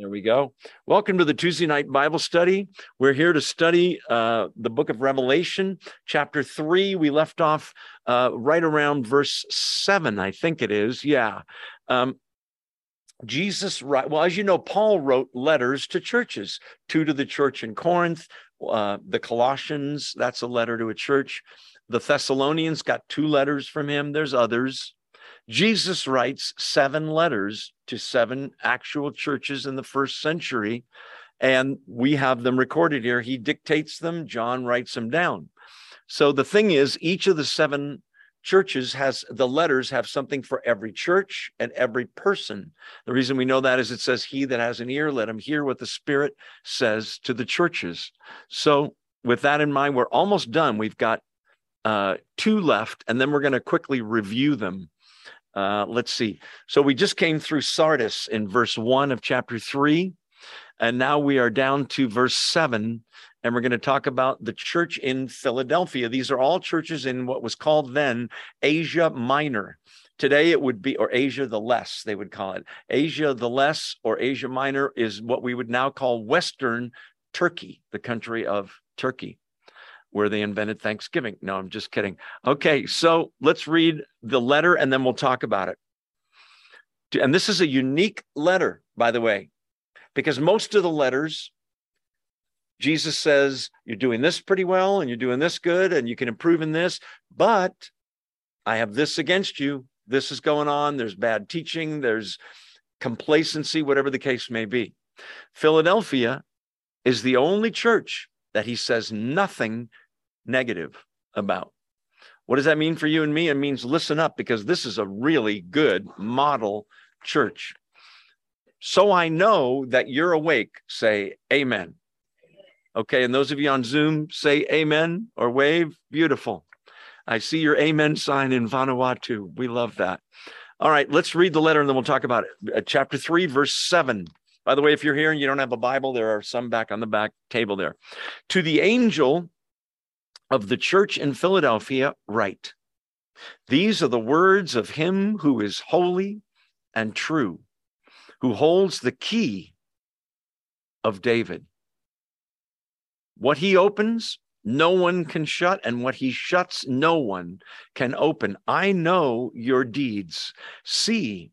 There we go. Welcome to the Tuesday night Bible study. We're here to study uh, the book of Revelation, chapter three. We left off uh, right around verse seven, I think it is. Yeah. Um, Jesus, well, as you know, Paul wrote letters to churches, two to the church in Corinth, uh, the Colossians, that's a letter to a church. The Thessalonians got two letters from him. There's others. Jesus writes seven letters to seven actual churches in the first century, and we have them recorded here. He dictates them, John writes them down. So the thing is, each of the seven churches has the letters have something for every church and every person. The reason we know that is it says, He that has an ear, let him hear what the Spirit says to the churches. So, with that in mind, we're almost done. We've got uh, two left, and then we're going to quickly review them. Uh, let's see. So we just came through Sardis in verse one of chapter three, and now we are down to verse seven, and we're going to talk about the church in Philadelphia. These are all churches in what was called then Asia Minor. Today it would be, or Asia the Less, they would call it. Asia the Less or Asia Minor is what we would now call Western Turkey, the country of Turkey where they invented Thanksgiving. No, I'm just kidding. Okay, so let's read the letter and then we'll talk about it. And this is a unique letter, by the way, because most of the letters, Jesus says, You're doing this pretty well and you're doing this good and you can improve in this, but I have this against you. This is going on. There's bad teaching, there's complacency, whatever the case may be. Philadelphia is the only church that he says nothing negative about. What does that mean for you and me? It means listen up because this is a really good model church. So I know that you're awake. Say amen. Okay. And those of you on Zoom, say amen or wave. Beautiful. I see your amen sign in Vanuatu. We love that. All right. Let's read the letter and then we'll talk about it. Uh, chapter 3, verse 7. By the way, if you're here and you don't have a Bible, there are some back on the back table there. To the angel of the church in Philadelphia, write These are the words of him who is holy and true, who holds the key of David. What he opens, no one can shut, and what he shuts, no one can open. I know your deeds. See,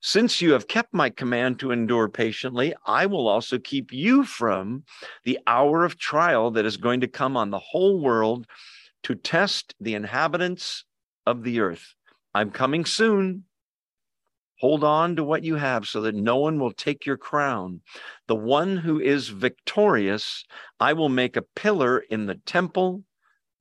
Since you have kept my command to endure patiently, I will also keep you from the hour of trial that is going to come on the whole world to test the inhabitants of the earth. I'm coming soon. Hold on to what you have so that no one will take your crown. The one who is victorious, I will make a pillar in the temple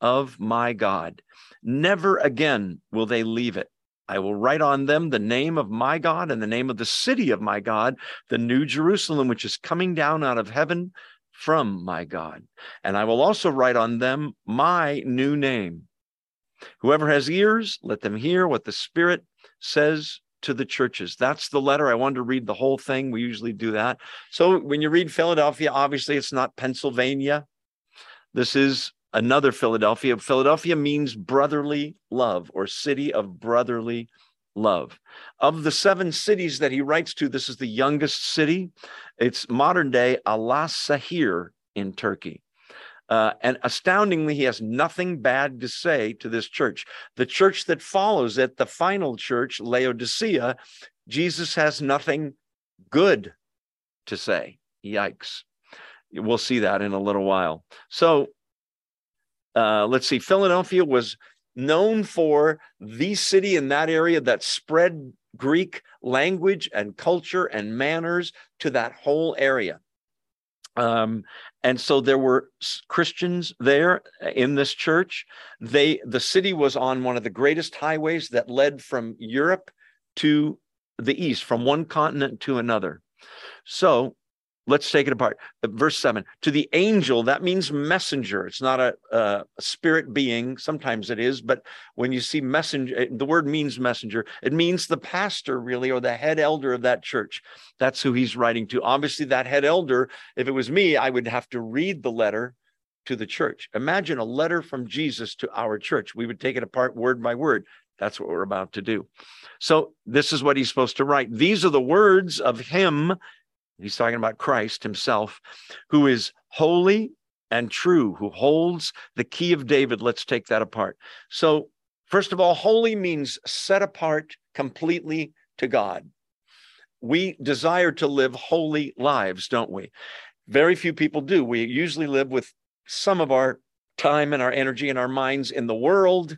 of my God. Never again will they leave it. I will write on them the name of my God and the name of the city of my God, the new Jerusalem, which is coming down out of heaven from my God. And I will also write on them my new name. Whoever has ears, let them hear what the Spirit says to the churches. That's the letter. I wanted to read the whole thing. We usually do that. So when you read Philadelphia, obviously it's not Pennsylvania. This is another Philadelphia. Philadelphia means brotherly love or city of brotherly love. Of the seven cities that he writes to, this is the youngest city. It's modern day Alaşehir in Turkey. Uh, and astoundingly, he has nothing bad to say to this church. The church that follows it, the final church, Laodicea, Jesus has nothing good to say. Yikes. We'll see that in a little while. So uh, let's see, Philadelphia was known for the city in that area that spread Greek language and culture and manners to that whole area. Um, and so there were Christians there in this church. They the city was on one of the greatest highways that led from Europe to the east, from one continent to another. So let's take it apart. Uh, verse seven to the angel, that means messenger. It's not a, a, spirit being. Sometimes it is, but when you see messenger, the word means messenger. It means the pastor, really, or the head elder of that church. That's who he's writing to. Obviously, that head elder, if it was me, I would have to read the letter to the church. Imagine a letter from Jesus to our church. We would take it apart word by word. That's what we're about to do. So, this is what he's supposed to write. These are the words of him He's talking about Christ himself, who is holy and true, who holds the key of David. Let's take that apart. So, first of all, holy means set apart completely to God. We desire to live holy lives, don't we? Very few people do. We usually live with some of our time and our energy and our minds in the world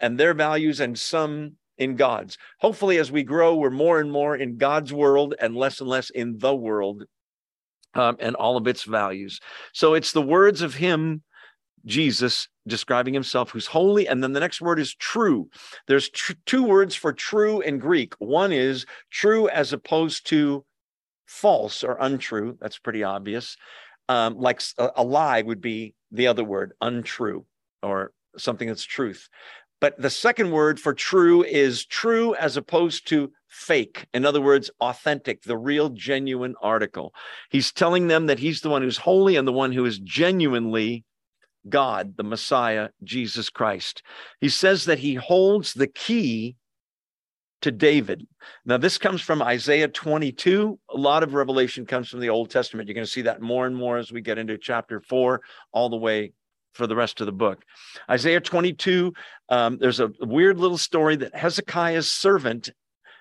and their values and some in God's. Hopefully, as we grow, we're more and more in God's world and less and less in the world um, and all of its values. So it's the words of Him, Jesus, describing Himself, who's holy. And then the next word is true. There's tr- two words for true in Greek. One is true as opposed to false or untrue. That's pretty obvious. Um, like a, a lie would be the other word, untrue, or something that's truth. But the second word for true is true as opposed to fake. In other words, authentic, the real, genuine article. He's telling them that he's the one who's holy and the one who is genuinely God, the Messiah, Jesus Christ. He says that he holds the key to David. Now, this comes from Isaiah 22. A lot of revelation comes from the Old Testament. You're going to see that more and more as we get into chapter four, all the way for the rest of the book. Isaiah 22, um, there's a weird little story that Hezekiah's servant,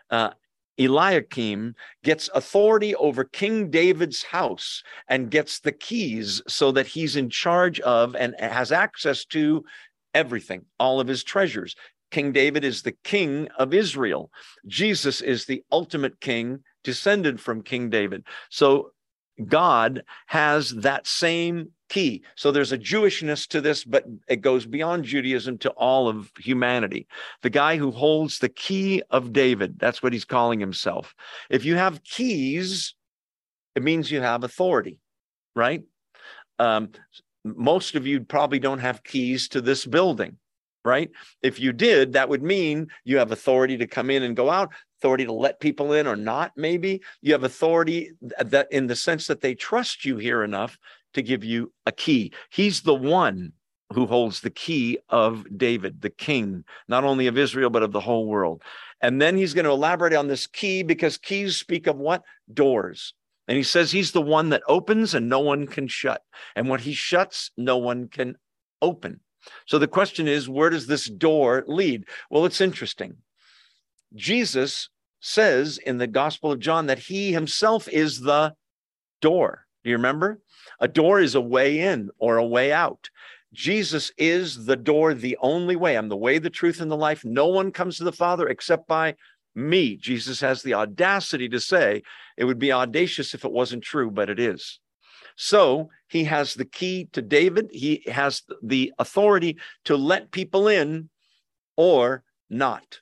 uh, Eliakim, gets authority over King David's house and gets the keys so that he's in charge of and has access to everything, all of his treasures. King David is the king of Israel. Jesus is the ultimate king descended from King David. So God has that same key. So there's a Jewishness to this, but it goes beyond Judaism to all of humanity. The guy who holds the key of David, that's what he's calling himself. If you have keys, it means you have authority, right? Um, most of you probably don't have keys to this building right? If you did, that would mean you have authority to come in and go out, authority to let people in or not, maybe. You have authority that in the sense that they trust you here enough to give you a key. He's the one who holds the key of David, the king, not only of Israel, but of the whole world. And then he's going to elaborate on this key because keys speak of what? Doors. And he says he's the one that opens and no one can shut. And what he shuts, no one can open. So the question is, where does this door lead? Well, it's interesting. Jesus says in the Gospel of John that he himself is the door. Do you remember? A door is a way in or a way out. Jesus is the door, the only way. I'm the way, the truth, and the life. No one comes to the Father except by me. Jesus has the audacity to say it would be audacious if it wasn't true, but it is. So he has the key to David. He has the authority to let people in or not,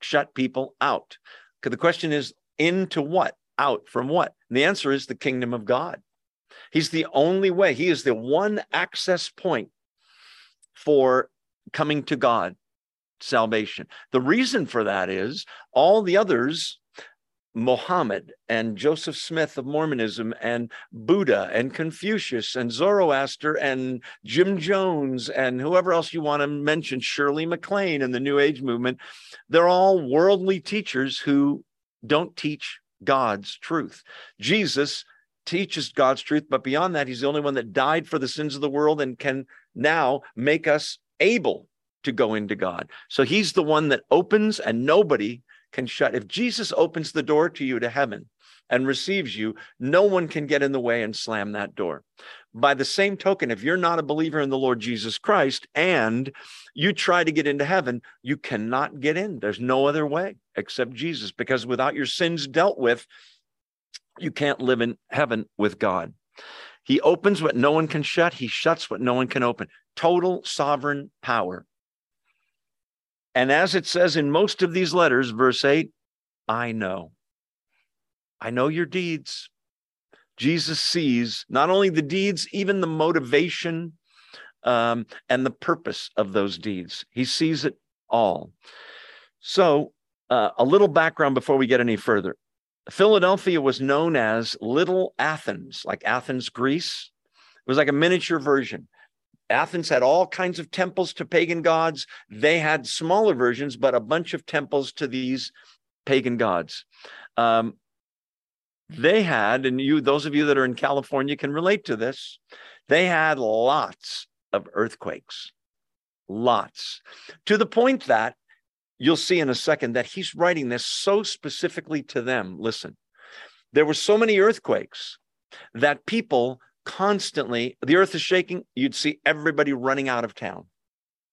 shut people out. The question is, into what? Out from what? And the answer is the kingdom of God. He's the only way. He is the one access point for coming to God, salvation. The reason for that is all the others Mohammed and Joseph Smith of Mormonism and Buddha and Confucius and Zoroaster and Jim Jones and whoever else you want to mention, Shirley MacLaine and the New Age movement, they're all worldly teachers who don't teach God's truth. Jesus teaches God's truth, but beyond that, he's the only one that died for the sins of the world and can now make us able to go into God. So he's the one that opens and nobody can shut. If Jesus opens the door to you to heaven and receives you, no one can get in the way and slam that door. By the same token, if you're not a believer in the Lord Jesus Christ and you try to get into heaven, you cannot get in. There's no other way except Jesus, because without your sins dealt with, you can't live in heaven with God. He opens what no one can shut, he shuts what no one can open. Total sovereign power. And as it says in most of these letters, verse 8, I know. I know your deeds. Jesus sees not only the deeds, even the motivation um, and the purpose of those deeds. He sees it all. So, uh, a little background before we get any further. Philadelphia was known as Little Athens, like Athens, Greece. It was like a miniature version. Athens had all kinds of temples to pagan gods. They had smaller versions, but a bunch of temples to these pagan gods. Um, they had, and you, those of you that are in California can relate to this, they had lots of earthquakes, lots, to the point that you'll see in a second that he's writing this so specifically to them. Listen, there were so many earthquakes that people constantly, the earth is shaking, you'd see everybody running out of town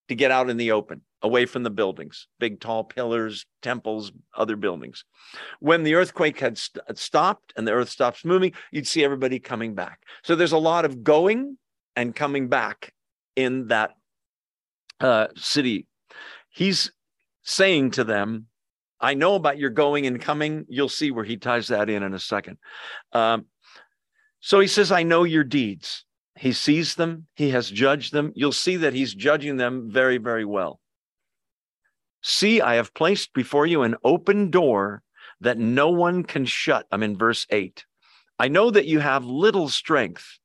to get out in the open, away from the buildings, big tall pillars, temples, other buildings. When the earthquake had st- stopped and the earth stops moving, you'd see everybody coming back. So there's a lot of going and coming back in that uh, city. He's saying to them, I know about your going and coming. You'll see where he ties that in in a second. Um, so he says, I know your deeds. He sees them, he has judged them. You'll see that he's judging them very, very well. See, I have placed before you an open door that no one can shut. I'm in verse 8. I know that you have little strength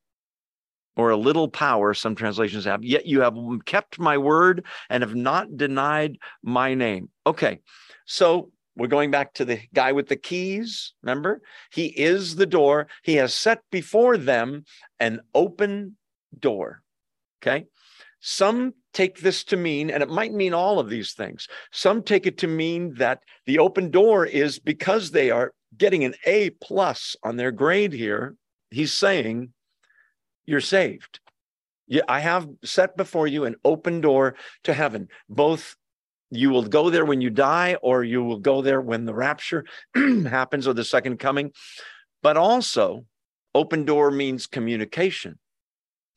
or a little power, some translations have, yet you have kept my word and have not denied my name. Okay, so we're going back to the guy with the keys. Remember, he is the door. He has set before them an open door. Okay. Some take this to mean, and it might mean all of these things. Some take it to mean that the open door is because they are getting an A plus on their grade here. He's saying, You're saved. I have set before you an open door to heaven, both you will go there when you die, or you will go there when the rapture happens or the second coming. But also, open door means communication.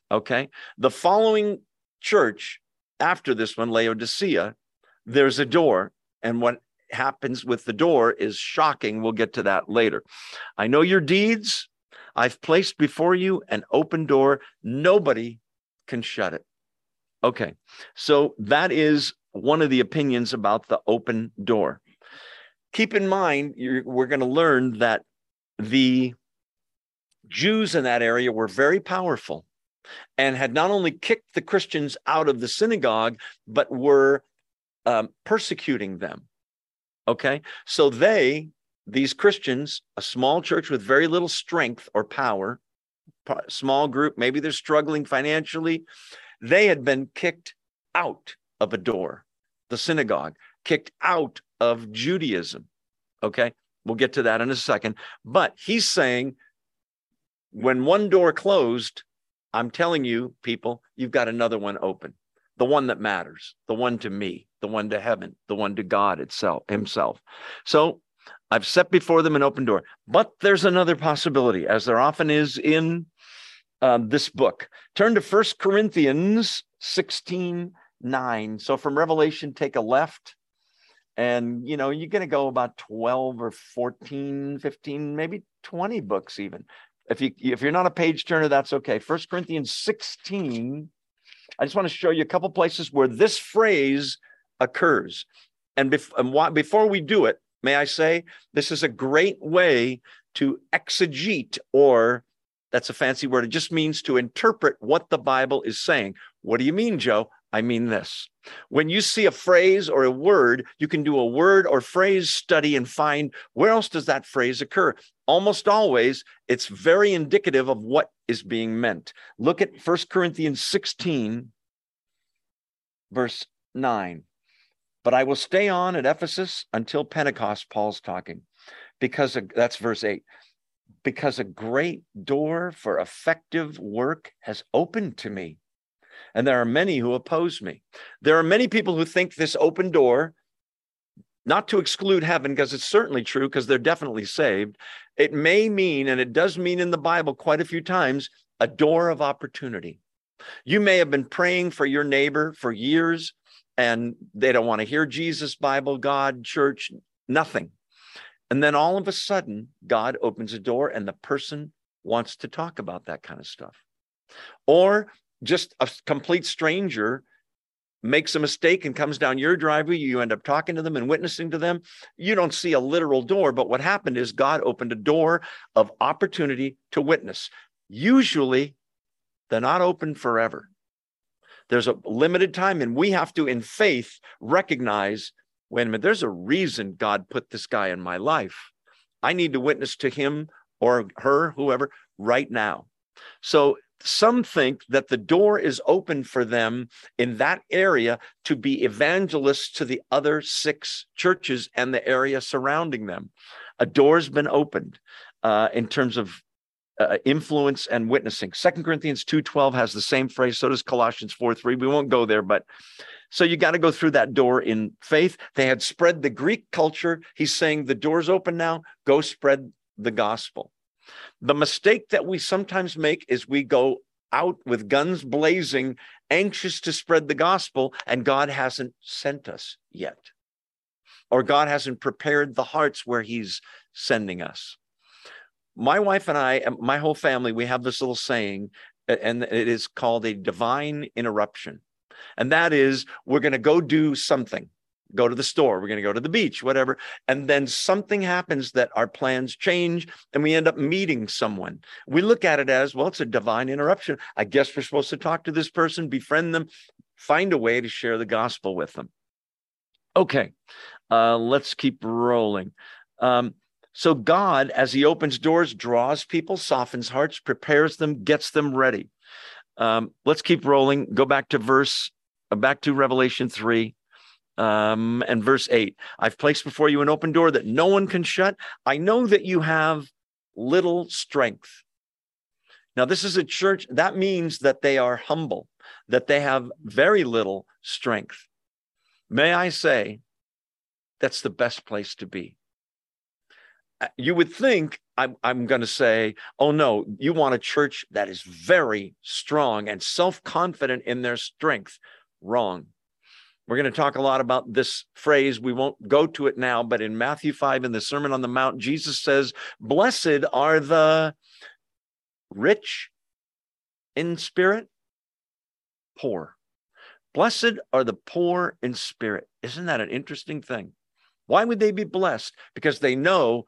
Okay. The following church after this one, Laodicea, there's a door. And what happens with the door is shocking. We'll get to that later. I know your deeds. I've placed before you an open door. Nobody can shut it. Okay. So that is one of the opinions about the open door. Keep in mind, we're going to learn that the Jews in that area were very powerful and had not only kicked the Christians out of the synagogue, but were um, persecuting them. Okay. So they, these Christians, a small church with very little strength or power, small group, maybe they're struggling financially, they had been kicked out of a door the synagogue, kicked out of Judaism. Okay, we'll get to that in a second. But he's saying when one door closed, I'm telling you, people, you've got another one open. The one that matters, the one to me, the one to heaven, the one to God itself, Himself. So I've set before them an open door. But there's another possibility, as there often is in uh, this book. Turn to First Corinthians 16 nine. So from Revelation, take a left. And, you know, you're going to go about 12 or 14, 15, maybe 20 books even. If you if you're not a page turner, that's okay. First Corinthians 16. I just want to show you a couple places where this phrase occurs. And, bef- and before we do it, may I say, this is a great way to exegete, or that's a fancy word. It just means to interpret what the Bible is saying. What do you mean, Joe? I mean this. When you see a phrase or a word, you can do a word or phrase study and find where else does that phrase occur. Almost always, it's very indicative of what is being meant. Look at 1 Corinthians 16, verse 9. But I will stay on at Ephesus until Pentecost, Paul's talking, because of, that's verse 8. Because a great door for effective work has opened to me and there are many who oppose me. There are many people who think this open door, not to exclude heaven, because it's certainly true, because they're definitely saved. It may mean, and it does mean in the Bible quite a few times, a door of opportunity. You may have been praying for your neighbor for years, and they don't want to hear Jesus, Bible, God, church, nothing. And then all of a sudden, God opens a door, and the person wants to talk about that kind of stuff. Or just a complete stranger makes a mistake and comes down your driveway, you end up talking to them and witnessing to them. You don't see a literal door, but what happened is God opened a door of opportunity to witness. Usually, they're not open forever. There's a limited time, and we have to, in faith, recognize wait a minute, there's a reason God put this guy in my life. I need to witness to him or her, whoever, right now. So some think that the door is open for them in that area to be evangelists to the other six churches and the area surrounding them. A door's been opened uh, in terms of uh, influence and witnessing. Second Corinthians 2:12 has the same phrase. So does Colossians 4:3. We won't go there, but so you got to go through that door in faith. They had spread the Greek culture. He's saying the door's open now. Go spread the gospel. The mistake that we sometimes make is we go out with guns blazing, anxious to spread the gospel, and God hasn't sent us yet. Or God hasn't prepared the hearts where He's sending us. My wife and I, my whole family, we have this little saying, and it is called a divine interruption. And that is, we're going to go do something go to the store, we're going to go to the beach, whatever. And then something happens that our plans change and we end up meeting someone. We look at it as, well, it's a divine interruption. I guess we're supposed to talk to this person, befriend them, find a way to share the gospel with them. Okay, uh, let's keep rolling. Um, so, God, as He opens doors, draws people, softens hearts, prepares them, gets them ready. Um, let's keep rolling. Go back to verse, uh, back to Revelation 3 um, and verse 8 I've placed before you an open door that no one can shut. I know that you have little strength. Now, this is a church, that means that they are humble, that they have very little strength. May I say, that's the best place to be. Uh, you would think I'm, I'm going to say, oh no, you want a church that is very strong and self confident in their strength. Wrong. We're going to talk a lot about this phrase. We won't go to it now, but in Matthew 5, in the Sermon on the Mount, Jesus says, Blessed are the rich in spirit, poor. Blessed are the poor in spirit. Isn't that an interesting thing? Why would they be blessed? Because they know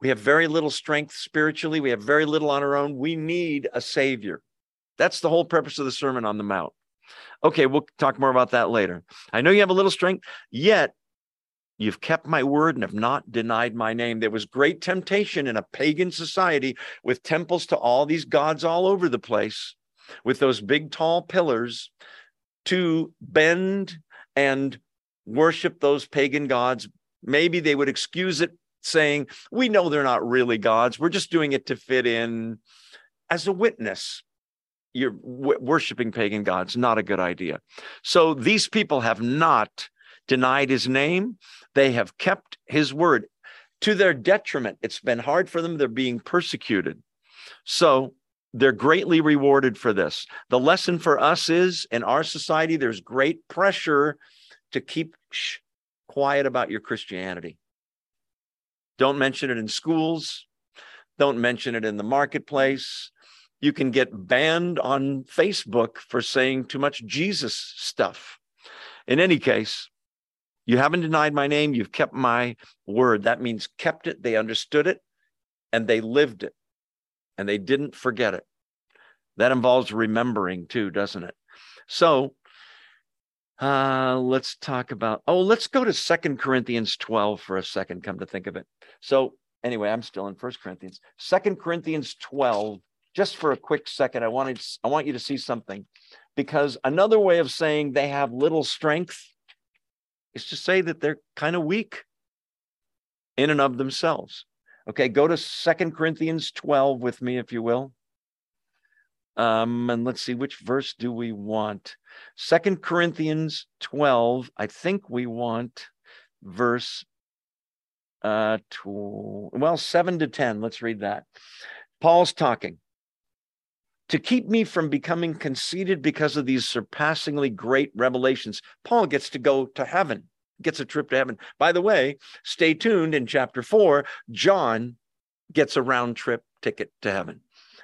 we have very little strength spiritually, we have very little on our own. We need a savior. That's the whole purpose of the Sermon on the Mount. Okay, we'll talk more about that later. I know you have a little strength, yet you've kept my word and have not denied my name. There was great temptation in a pagan society with temples to all these gods all over the place, with those big, tall pillars to bend and worship those pagan gods. Maybe they would excuse it saying, We know they're not really gods. We're just doing it to fit in as a witness. You're worshiping pagan gods. Not a good idea. So these people have not denied his name. They have kept his word. To their detriment it's been hard for them. They're being persecuted. So they're greatly rewarded for this. The lesson for us is in our society there's great pressure to keep shh, quiet about your christianity don't mention it in schools don't mention it in the marketplace you can get banned on Facebook for saying too much Jesus stuff. In any case, you haven't denied my name, you've kept my word. That means kept it, they understood it, and they lived it, and they didn't forget it. That involves remembering too, doesn't it? So, uh, let's talk about, oh, let's go to Second Corinthians 12 for a second, come to think of it. So, anyway, I'm still in First Corinthians. Second Corinthians 12 just for a quick second, I wanted I want you to see something because another way of saying they have little strength is to say that they're kind of weak in and of themselves. Okay, go to Second Corinthians 12 with me, if you will. Um, and let's see which verse do we want. Second Corinthians 12, I think we want verse uh tw- well 7 to 10 let's read that paul's talking to keep me from becoming conceited because of these surpassingly great revelations. Paul gets to go to heaven, gets a trip to heaven. By the way, stay tuned in chapter four. John gets a round trip ticket to heaven.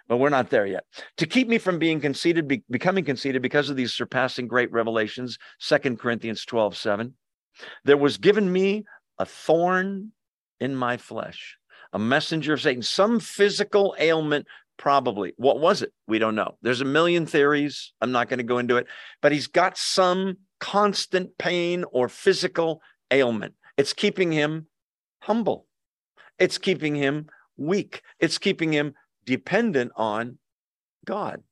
But we're not there yet. To keep me from being conceited, be, becoming conceited because of these surpassing great revelations, Second Corinthians 12, 7, there was given me a thorn in my flesh, a messenger of Satan, some physical ailment, probably. What was it? We don't know. There's a million theories. I'm not going to go into it, but he's got some constant pain or physical ailment. It's keeping him humble, it's keeping him weak, it's keeping him dependent on God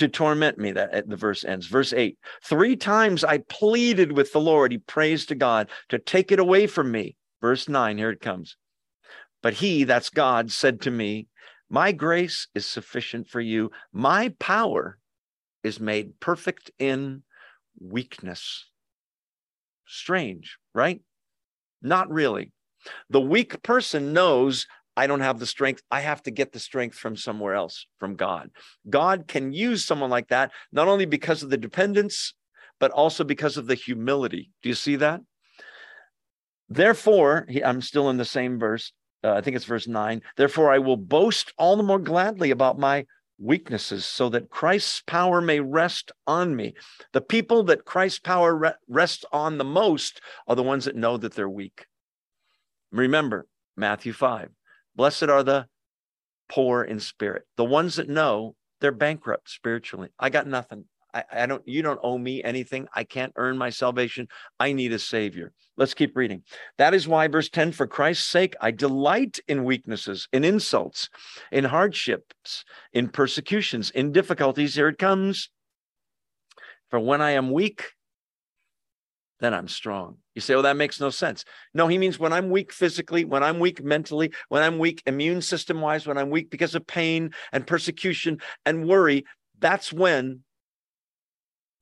to torment me. That the verse ends. Verse 8 Three times I pleaded with the Lord. He prays to God to take it away from me. Verse 9, here it comes. But he, that's God, said to me, My grace is sufficient for you. My power is made perfect in weakness. Strange, right? Not really. The weak person knows I don't have the strength. I have to get the strength from somewhere else, from God. God can use someone like that, not only because of the dependence, but also because of the humility. Do you see that? Therefore, I'm still in the same verse. Uh, I think it's verse nine. Therefore, I will boast all the more gladly about my weaknesses so that Christ's power may rest on me. The people that Christ's power re- rests on the most are the ones that know that they're weak. Remember Matthew 5 Blessed are the poor in spirit, the ones that know they're bankrupt spiritually. I got nothing. I, I, don't, you don't owe me anything. I can't earn my salvation. I need a savior. Let's keep reading. That is why, verse 10 for Christ's sake, I delight in weaknesses, in insults, in hardships, in persecutions, in difficulties. Here it comes. For when I am weak, then I'm strong. You say, well, that makes no sense. No, he means when I'm weak physically, when I'm weak mentally, when I'm weak immune system wise, when I'm weak because of pain and persecution and worry, that's when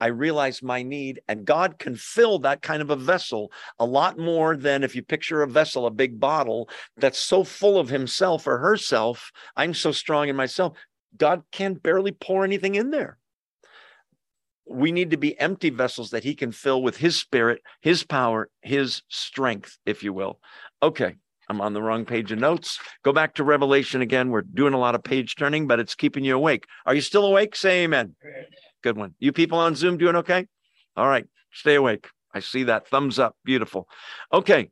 I realize my need. And God can fill that kind of a vessel a lot more than if you picture a vessel, a big bottle that's so full of himself or herself. I'm so strong in myself. God can barely pour anything in there we need to be empty vessels that he can fill with his spirit, his power, his strength, if you will. Okay, I'm on the wrong page of notes. Go back to Revelation again. We're doing a lot of page turning, but it's keeping you awake. Are you still awake? Say amen. Good one. You people on Zoom doing okay? All right, stay awake. I see that thumbs up. Beautiful. Okay.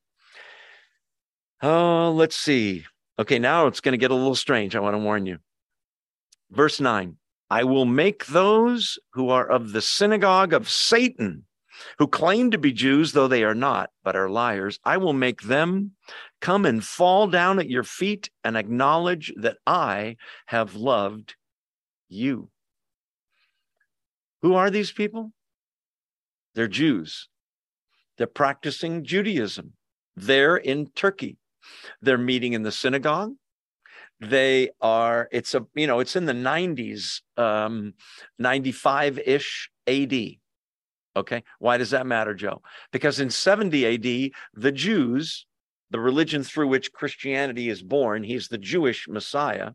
Oh, let's see. Okay, now it's going to get a little strange. I want to warn you. Verse 9 I will make those who are of the synagogue of Satan, who claim to be Jews, though they are not, but are liars, I will make them come and fall down at your feet and acknowledge that I have loved you. Who are these people? They're Jews. They're practicing Judaism. They're in Turkey. They're meeting in the synagogue they are it's a you know it's in the 90s um 95-ish AD okay? Why does that matter Joe? Because in 70 AD the Jews the religion through which Christianity is born he's the Jewish Messiah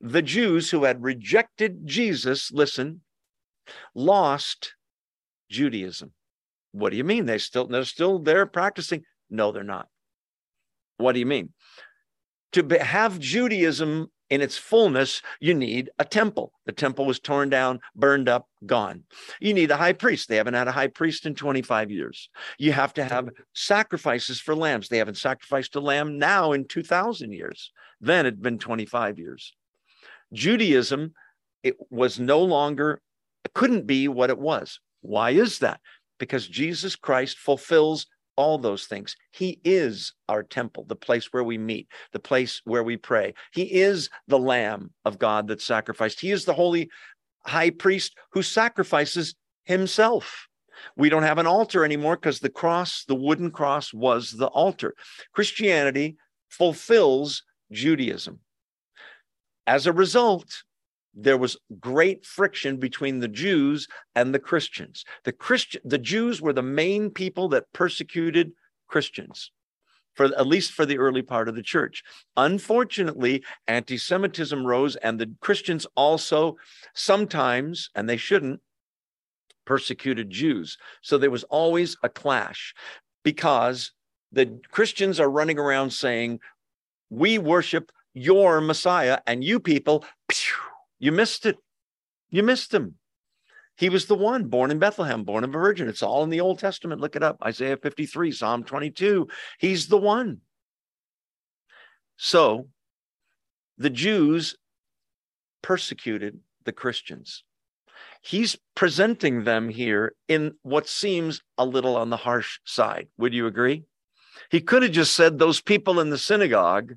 the Jews who had rejected Jesus listen lost Judaism. What do you mean? They still they're still there practicing? No they're not. What do you mean to have Judaism in its fullness, you need a temple. The temple was torn down, burned up, gone. You need a high priest. They haven't had a high priest in 25 years. You have to have sacrifices for lambs. They haven't sacrificed a lamb now in 2,000 years. Then it'd been 25 years. Judaism, it was no longer, couldn't be what it was. Why is that? Because Jesus Christ fulfills all those things. He is our temple, the place where we meet, the place where we pray. He is the Lamb of God that sacrificed. He is the holy high priest who sacrifices himself. We don't have an altar anymore because the cross, the wooden cross, was the altar. Christianity fulfills Judaism. As a result, there was great friction between the Jews and the Christians. The Christian the Jews were the main people that persecuted Christians for at least for the early part of the church. Unfortunately, anti-Semitism rose and the Christians also sometimes and they shouldn't persecuted Jews. So there was always a clash because the Christians are running around saying we worship your Messiah. And you people, phew, you missed it. You missed him. He was the one born in Bethlehem, born of a virgin. It's all in the Old Testament. Look it up Isaiah 53, Psalm 22. He's the one. So the Jews persecuted the Christians. He's presenting them here in what seems a little on the harsh side. Would you agree? He could have just said those people in the synagogue.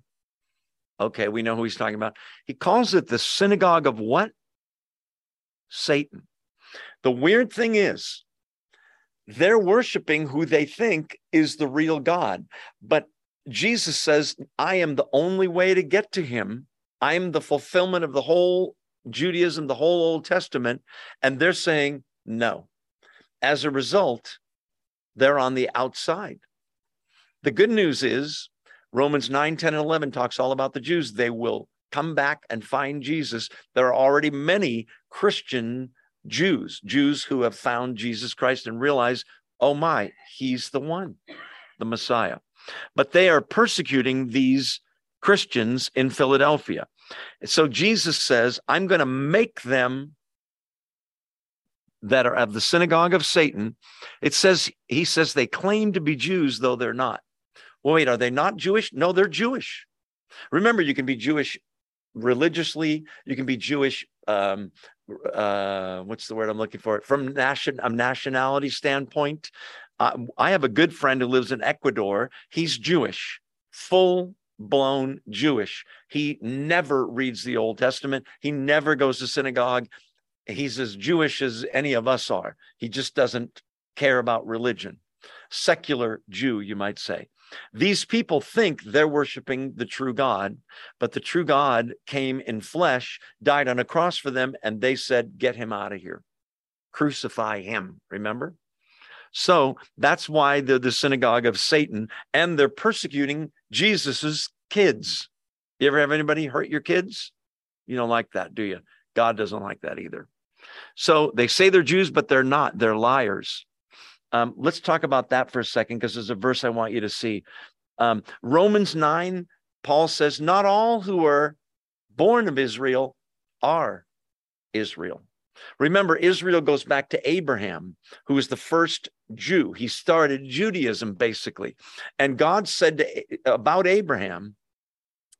Okay, we know who he's talking about. He calls it the synagogue of what? Satan. The weird thing is, they're worshiping who they think is the real God. But Jesus says, I am the only way to get to him. I'm the fulfillment of the whole Judaism, the whole Old Testament. And they're saying no. As a result, they're on the outside. The good news is Romans 9, 10, and 11 talks all about the Jews. They will come back and find Jesus. There are already many Christian Jews, Jews who have found Jesus Christ and realize, oh my, he's the one, the Messiah. But they are persecuting these Christians in Philadelphia. So Jesus says, I'm going to make them that are of the synagogue of Satan. It says, he says they claim to be Jews, though they're not. Well, wait, are they not Jewish? No, they're Jewish. Remember, you can be Jewish religiously, you can be Jewish um, uh, what's the word I'm looking for? From nation a nationality standpoint, uh, I have a good friend who lives in Ecuador. He's Jewish, full blown Jewish. He never reads the Old Testament. He never goes to synagogue. He's as Jewish as any of us are. He just doesn't care about religion. Secular Jew, you might say. These people think they're worshiping the true God, but the true God came in flesh, died on a cross for them, and they said, Get him out of here. Crucify him. Remember? So that's why they're the synagogue of Satan, and they're persecuting Jesus's kids. You ever have anybody hurt your kids? You don't like that, do you? God doesn't like that either. So they say they're Jews, but they're not. They're liars. Um, let's talk about that for a second because there's a verse I want you to see. Um, Romans 9, Paul says, Not all who are born of Israel are Israel. Remember, Israel goes back to Abraham, who was the first Jew. He started Judaism, basically. And God said to, about Abraham,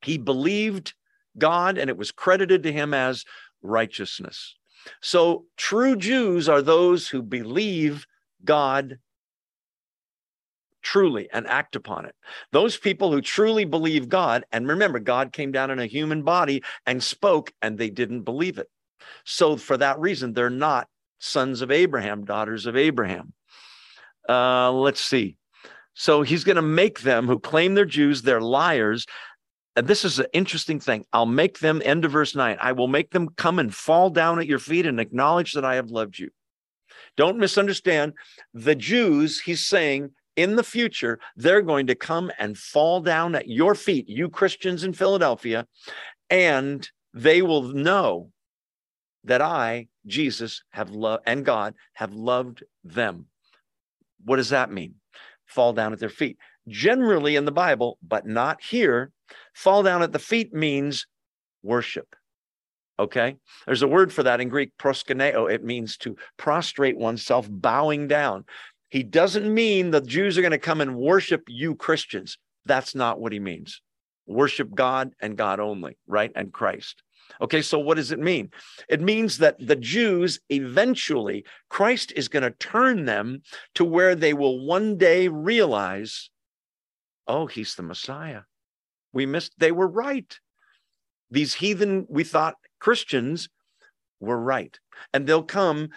he believed God and it was credited to him as righteousness. So true Jews are those who believe God truly and act upon it. Those people who truly believe God, and remember, God came down in a human body and spoke, and they didn't believe it. So, for that reason, they're not sons of Abraham, daughters of Abraham. Uh, let's see. So, he's going to make them who claim they're Jews, they're liars. And this is an interesting thing. I'll make them, end of verse nine, I will make them come and fall down at your feet and acknowledge that I have loved you. Don't misunderstand. The Jews, he's saying, in the future, they're going to come and fall down at your feet, you Christians in Philadelphia, and they will know that I, Jesus, have loved and God have loved them. What does that mean? Fall down at their feet. Generally in the Bible, but not here, fall down at the feet means worship. Okay. There's a word for that in Greek, proskuneo. It means to prostrate oneself, bowing down. He doesn't mean the Jews are going to come and worship you Christians. That's not what he means. Worship God and God only, right? And Christ. Okay, so what does it mean? It means that the Jews eventually, Christ is going to turn them to where they will one day realize, oh, he's the Messiah. We missed, they were right. These heathen, we thought, Christians were right. And they'll come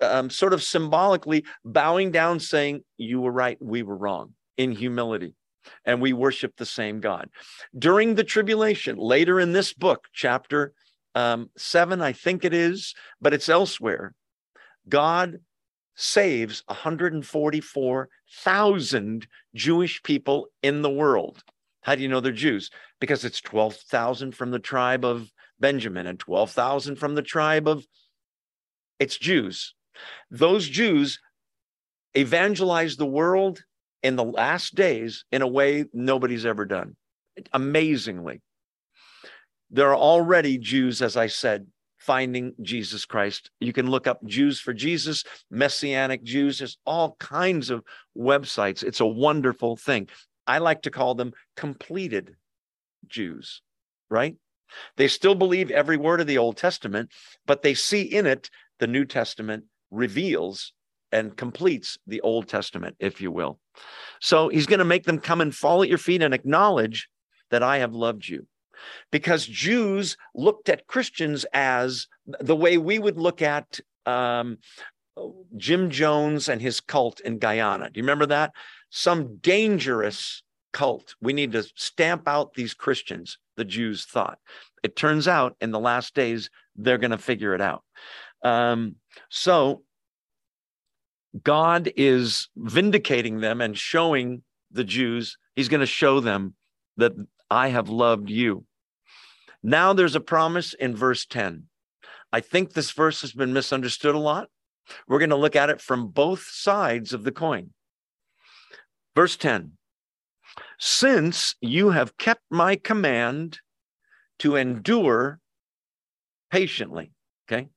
um, sort of symbolically bowing down, saying, You were right, we were wrong, in humility. And we worship the same God. During the tribulation, later in this book, chapter um, seven, I think it is, but it's elsewhere, God saves 144,000 Jewish people in the world. How do you know they're Jews? Because it's 12,000 from the tribe of Benjamin and 12,000 from the tribe of it's Jews. Those Jews evangelized the world in the last days in a way nobody's ever done. Amazingly. there are already Jews, as I said, finding Jesus Christ. You can look up Jews for Jesus, Messianic Jews. There's all kinds of websites. It's a wonderful thing. I like to call them completed Jews, right? They still believe every word of the Old Testament, but they see in it the New Testament reveals and completes the Old Testament, if you will. So he's going to make them come and fall at your feet and acknowledge that I have loved you. Because Jews looked at Christians as the way we would look at um, Jim Jones and his cult in Guyana. Do you remember that? Some dangerous cult. We need to stamp out these Christians, the Jews thought. It turns out in the last days, they're going to figure it out. Um, so God is vindicating them and showing the Jews, He's going to show them that I have loved you. Now there's a promise in verse 10. I think this verse has been misunderstood a lot. We're going to look at it from both sides of the coin. Verse 10 Since you have kept my command to endure patiently, okay?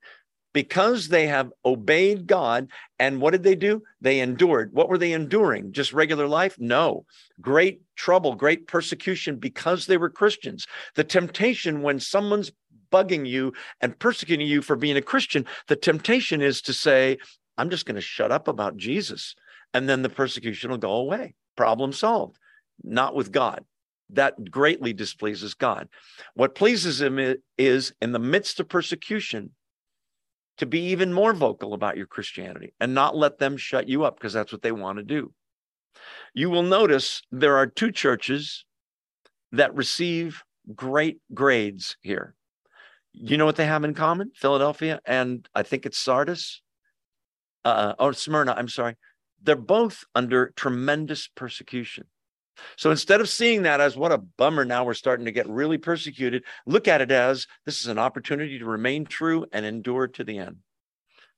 because they have obeyed God. And what did they do? They endured. What were they enduring? Just regular life? No. Great trouble, great persecution because they were Christians. The temptation when someone's bugging you and persecuting you for being a Christian, the temptation is to say, I'm just going to shut up about Jesus. And then the persecution will go away. Problem solved. Not with God. That greatly displeases God. What pleases him is in the midst of persecution, to be even more vocal about your Christianity and not let them shut you up because that's what they want to do. You will notice there are two churches that receive great grades here. You know what they have in common? Philadelphia and I think it's Sardis. Uh, or Smyrna, I'm sorry. They're both under tremendous persecution. So instead of seeing that as what a bummer, now we're starting to get really persecuted, look at it as this is an opportunity to remain true and endure to the end.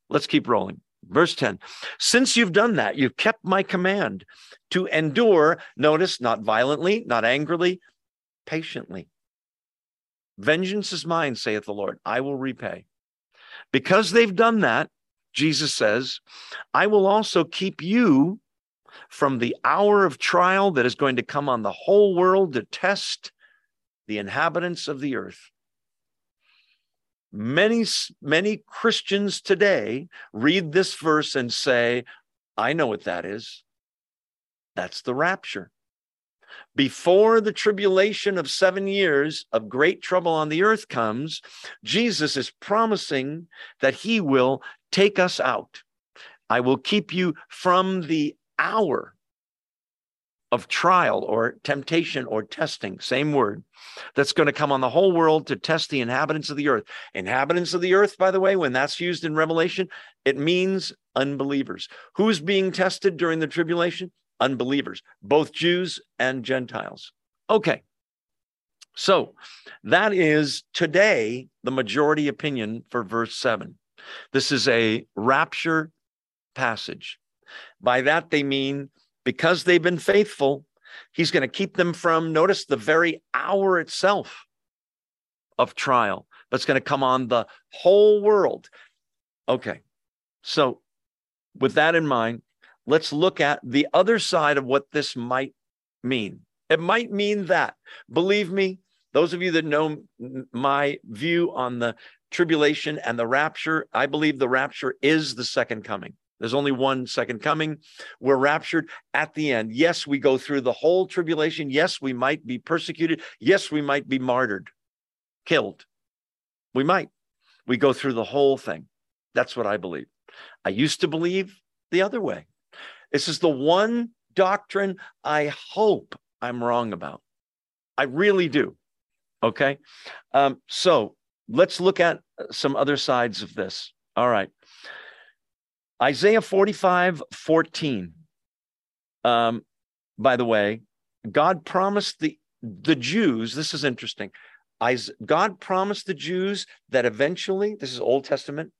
Let's keep rolling. Verse 10 Since you've done that, you've kept my command to endure, notice, not violently, not angrily, patiently. Vengeance is mine, saith the Lord. I will repay. Because they've done that, Jesus says, I will also keep you from the hour of trial that is going to come on the whole world to test the inhabitants of the earth. Many, many Christians today read this verse and say, I know what that is. That's the rapture. Before the tribulation of seven years of great trouble on the earth comes, Jesus is promising that he will take us out. I will keep you from the hour of trial or temptation or testing, same word, that's going to come on the whole world to test the inhabitants of the earth. Inhabitants of the earth, by the way, when that's used in Revelation, it means unbelievers. Who's being tested during the tribulation? Unbelievers, both Jews and Gentiles. Okay. So that is today the majority opinion for verse 7. This is a rapture passage. By that, they mean because they've been faithful, he's going to keep them from, notice the very hour itself of trial that's going to come on the whole world. Okay. So, with that in mind, let's look at the other side of what this might mean. It might mean that, believe me, those of you that know my view on the tribulation and the rapture, I believe the rapture is the second coming. There's only one second coming. We're raptured at the end. Yes, we go through the whole tribulation. Yes, we might be persecuted. Yes, we might be martyred, killed. We might. We go through the whole thing. That's what I believe. I used to believe the other way. This is the one doctrine I hope I'm wrong about. I really do. Okay. Um, so let's look at some other sides of this. All right. Isaiah 45 14. Um, by the way, God promised the, the Jews, this is interesting. God promised the Jews that eventually, this is Old Testament,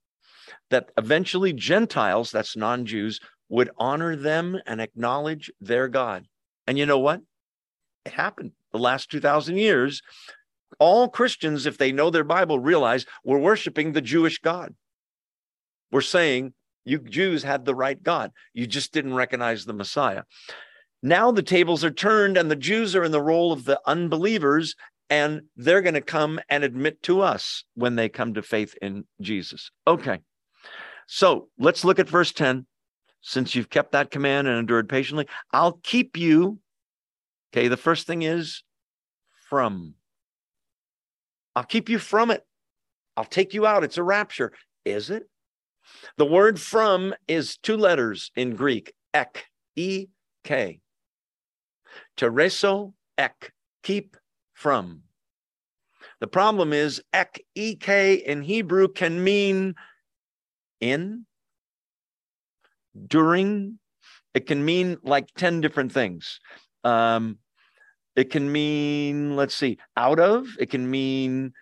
that eventually Gentiles, that's non Jews, would honor them and acknowledge their God. And you know what? It happened the last 2,000 years. All Christians, if they know their Bible, realize we're worshiping the Jewish God. We're saying you Jews had the right God. You just didn't recognize the Messiah. Now the tables are turned, and the Jews are in the role of the unbelievers, and they're going to come and admit to us when they come to faith in Jesus. Okay. So let's look at verse 10. Since you've kept that command and endured patiently, I'll keep you. Okay. The first thing is from. I'll keep you from it. I'll take you out. It's a rapture. Is it? The word from is two letters in Greek, ek, E K. Tereso, ek, keep from. The problem is ek, E K in Hebrew can mean in, during. It can mean like 10 different things. Um, it can mean, let's see, out of, it can mean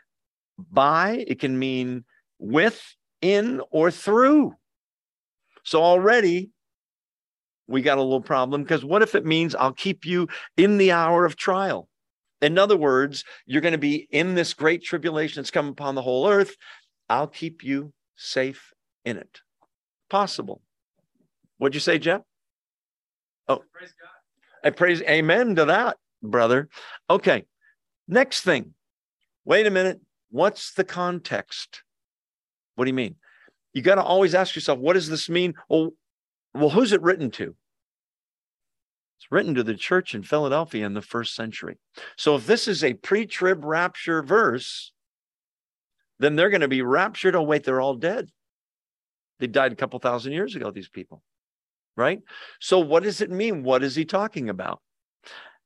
by, it can mean with, in, or through. So already we got a little problem because what if it means I'll keep you in the hour of trial? In other words, you're going to be in this great tribulation that's come upon the whole earth. I'll keep you safe in it. Possible. What'd you say, Jeff? Oh, praise God. I praise, amen to that, brother. Okay. Next thing. Wait a minute. What's the context? What do you mean? You got to always ask yourself, what does this mean? Well, well, who's it written to? It's written to the church in Philadelphia in the first century. So if this is a pre-trib rapture verse, then they're going to be raptured. Oh, wait, they're all dead. They died a couple thousand years ago, these people. Right? So what does it mean? What is he talking about?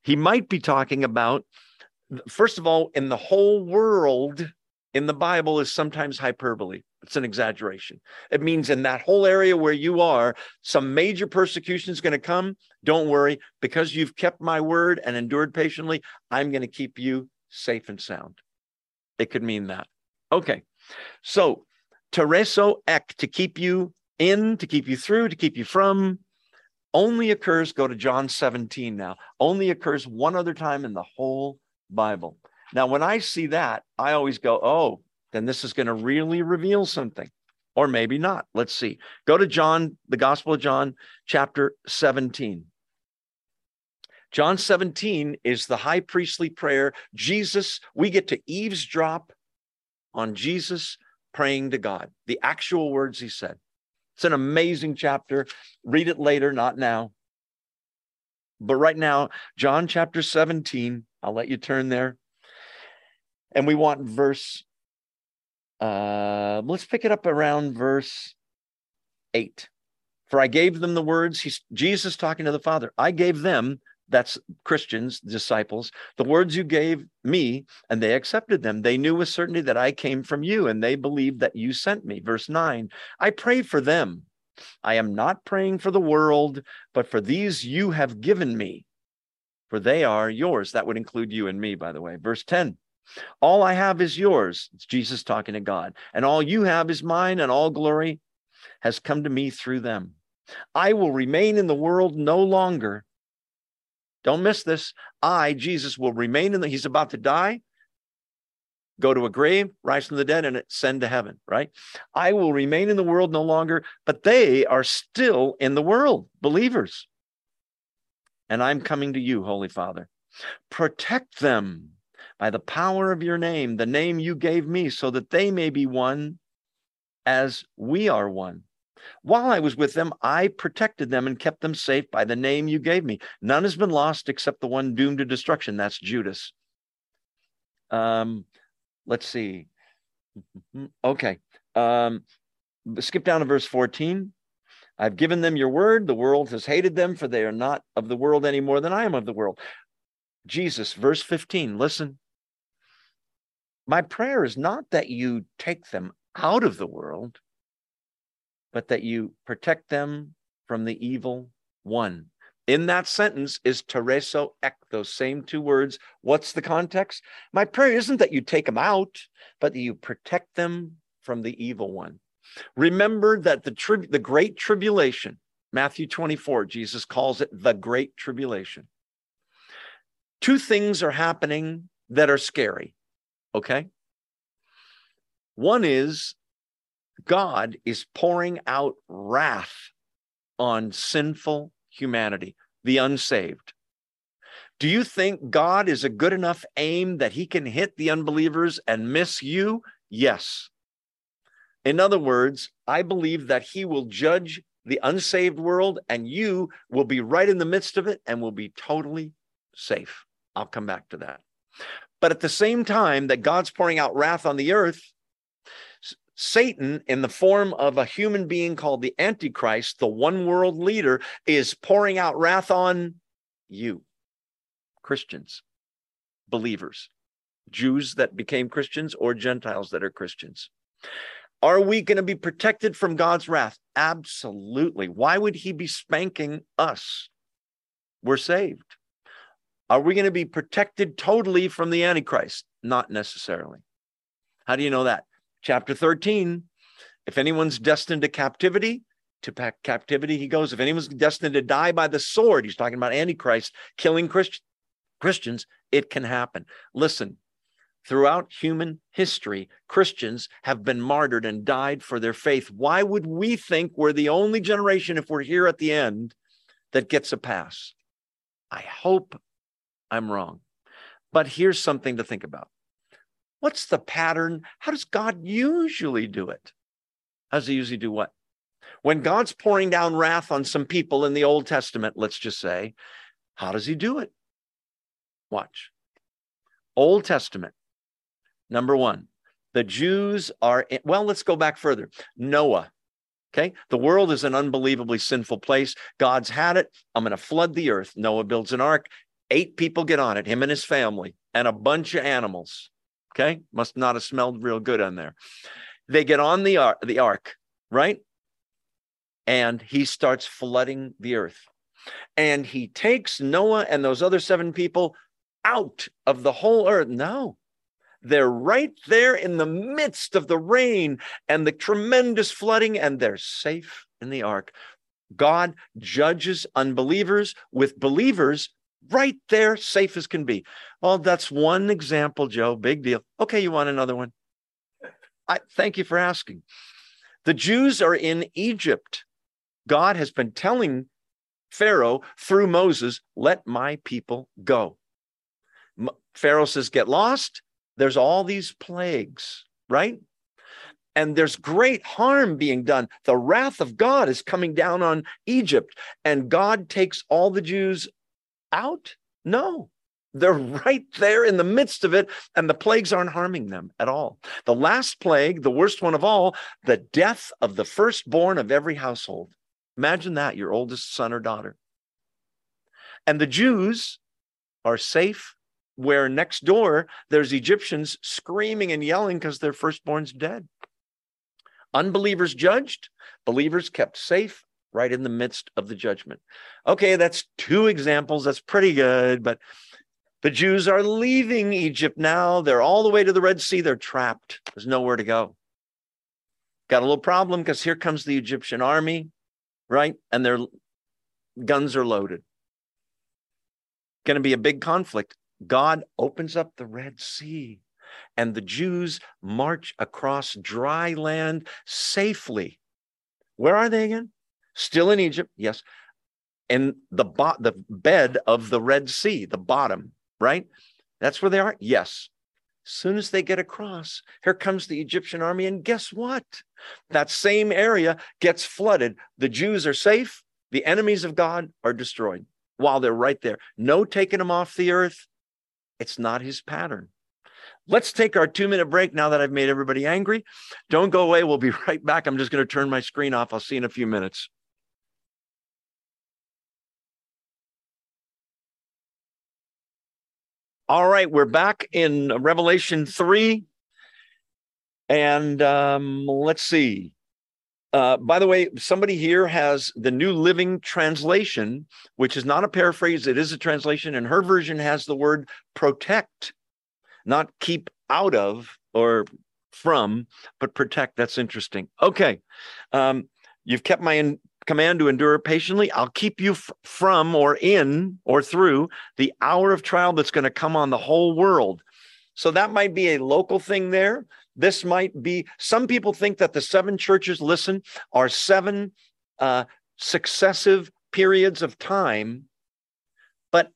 He might be talking about, first of all, in the whole world in the Bible is sometimes hyperbole. It's an exaggeration. It means in that whole area where you are, some major persecution is going to come. Don't worry, because you've kept my word and endured patiently, I'm going to keep you safe and sound. It could mean that. Okay. So, tereso ek, to keep you in, to keep you through, to keep you from, only occurs, go to John 17 now, only occurs one other time in the whole Bible. Now, when I see that, I always go, oh, then this is going to really reveal something, or maybe not. Let's see. Go to John, the Gospel of John, chapter 17. John 17 is the high priestly prayer. Jesus, we get to eavesdrop on Jesus praying to God, the actual words he said. It's an amazing chapter. Read it later, not now. But right now, John chapter 17, I'll let you turn there. And we want verse uh, let's pick it up around verse 8. For I gave them the words, he's Jesus talking to the Father. I gave them, that's Christians, disciples, the words you gave me, and they accepted them. They knew with certainty that I came from you, and they believed that you sent me. Verse 9 I pray for them. I am not praying for the world, but for these you have given me, for they are yours. That would include you and me, by the way. Verse 10 all I have is yours. It's Jesus talking to God. And all you have is mine, and all glory has come to me through them. I will remain in the world no longer. Don't miss this. I, Jesus, will remain in the, he's about to die, go to a grave, rise from the dead, and ascend to heaven, right? I will remain in the world no longer, but they are still in the world, believers. And I'm coming to you, Holy Father. Protect them by the power of your name, the name you gave me, so that they may be one as we are one. While I was with them, I protected them and kept them safe by the name you gave me. None has been lost except the one doomed to destruction. That's Judas. Um, let's see. Okay. Um, skip down to verse 14. I've given them your word. The world has hated them, for they are not of the world any more than I am of the world. Jesus, verse 15, listen. My prayer is not that you take them out of the world, but that you protect them from the evil one. In that sentence is tereso ek, those same two words. What's the context? My prayer isn't that you take them out, but that you protect them from the evil one. Remember that the, tri- the great tribulation, Matthew 24, Jesus calls it the great tribulation. Two things are happening that are scary. Okay. One is God is pouring out wrath on sinful humanity, the unsaved. Do you think God is a good enough aim that he can hit the unbelievers and miss you? Yes. In other words, I believe that he will judge the unsaved world and you will be right in the midst of it and will be totally safe. I'll come back to that. But at the same time that God's pouring out wrath on the earth, Satan, in the form of a human being called the Antichrist, the one world leader, is pouring out wrath on you, Christians, believers, Jews that became Christians or Gentiles that are Christians. Are we going to be protected from God's wrath? Absolutely. Why would he be spanking us? We're saved. Are we going to be protected totally from the Antichrist? Not necessarily. How do you know that? Chapter 13 if anyone's destined to captivity, to captivity he goes. If anyone's destined to die by the sword, he's talking about Antichrist killing Christ- Christians, it can happen. Listen, throughout human history, Christians have been martyred and died for their faith. Why would we think we're the only generation, if we're here at the end, that gets a pass? I hope I'm wrong. But here's something to think about. What's the pattern? How does God usually do it? How does he usually do what? When hmm. God's pouring down wrath on some people in the Old Testament, let's just say, how does he do it? Watch. Old Testament, number one, the Jews are, in, well, let's go back further. Noah, okay? The world is an unbelievably sinful place. God's had it. I'm going to flood the earth. Noah builds an ark. Eight people get on it, him and his family, and a bunch of animals. Okay. Must not have smelled real good on there. They get on the, ar- the ark, right? And he starts flooding the earth. And he takes Noah and those other seven people out of the whole earth. No, they're right there in the midst of the rain and the tremendous flooding, and they're safe in the ark. God judges unbelievers with believers right there, safe as can be. Well, that's one example, Joe. Big deal. Okay, you want another one? I thank you for asking. The Jews are in Egypt. God has been telling Pharaoh through Moses, let my people go. Pharaoh says, get lost. There's all these plagues, right? And there's great harm being done. The wrath of God is coming down on Egypt, and God takes all the Jews out? No. They're right there in the midst of it, and the plagues aren't harming them at all. The last plague, the worst one of all, the death of the firstborn of every household. Imagine that, your oldest son or daughter. And the Jews are safe where next door there's Egyptians screaming and yelling because their firstborn's dead. Unbelievers judged, believers kept safe right in the midst of the judgment. Okay, that's two examples. That's pretty good. But the Jews are leaving Egypt now. They're all the way to the Red Sea. They're trapped. There's nowhere to go. Got a little problem because here comes the Egyptian army, right? And their guns are loaded. Going to be a big conflict. God opens up the Red Sea and the Jews march across dry land safely. Where are they again? Still in Egypt, yes, and the bo- the bed of the Red Sea, the bottom, right? That's where they are. Yes. Soon as they get across, here comes the Egyptian army, and guess what? That same area gets flooded. The Jews are safe. The enemies of God are destroyed while they're right there. No taking them off the earth. It's not his pattern. Let's take our two minute break now that I've made everybody angry. Don't go away. We'll be right back. I'm just going to turn my screen off. I'll see you in a few minutes. All right, we're back in Revelation 3. And um, let's see. Uh, by the way, somebody here has the New Living Translation, which is not a paraphrase, it is a translation, and her version has the word protect, not keep out of or from, but protect. That's interesting. Okay. Um, you've kept my in, command to endure patiently. I'll keep you f- from or in or through the hour of trial that's going to come on the whole world. So that might be a local thing there. This might be, some people think that the seven churches, listen, are seven uh, successive periods of time. But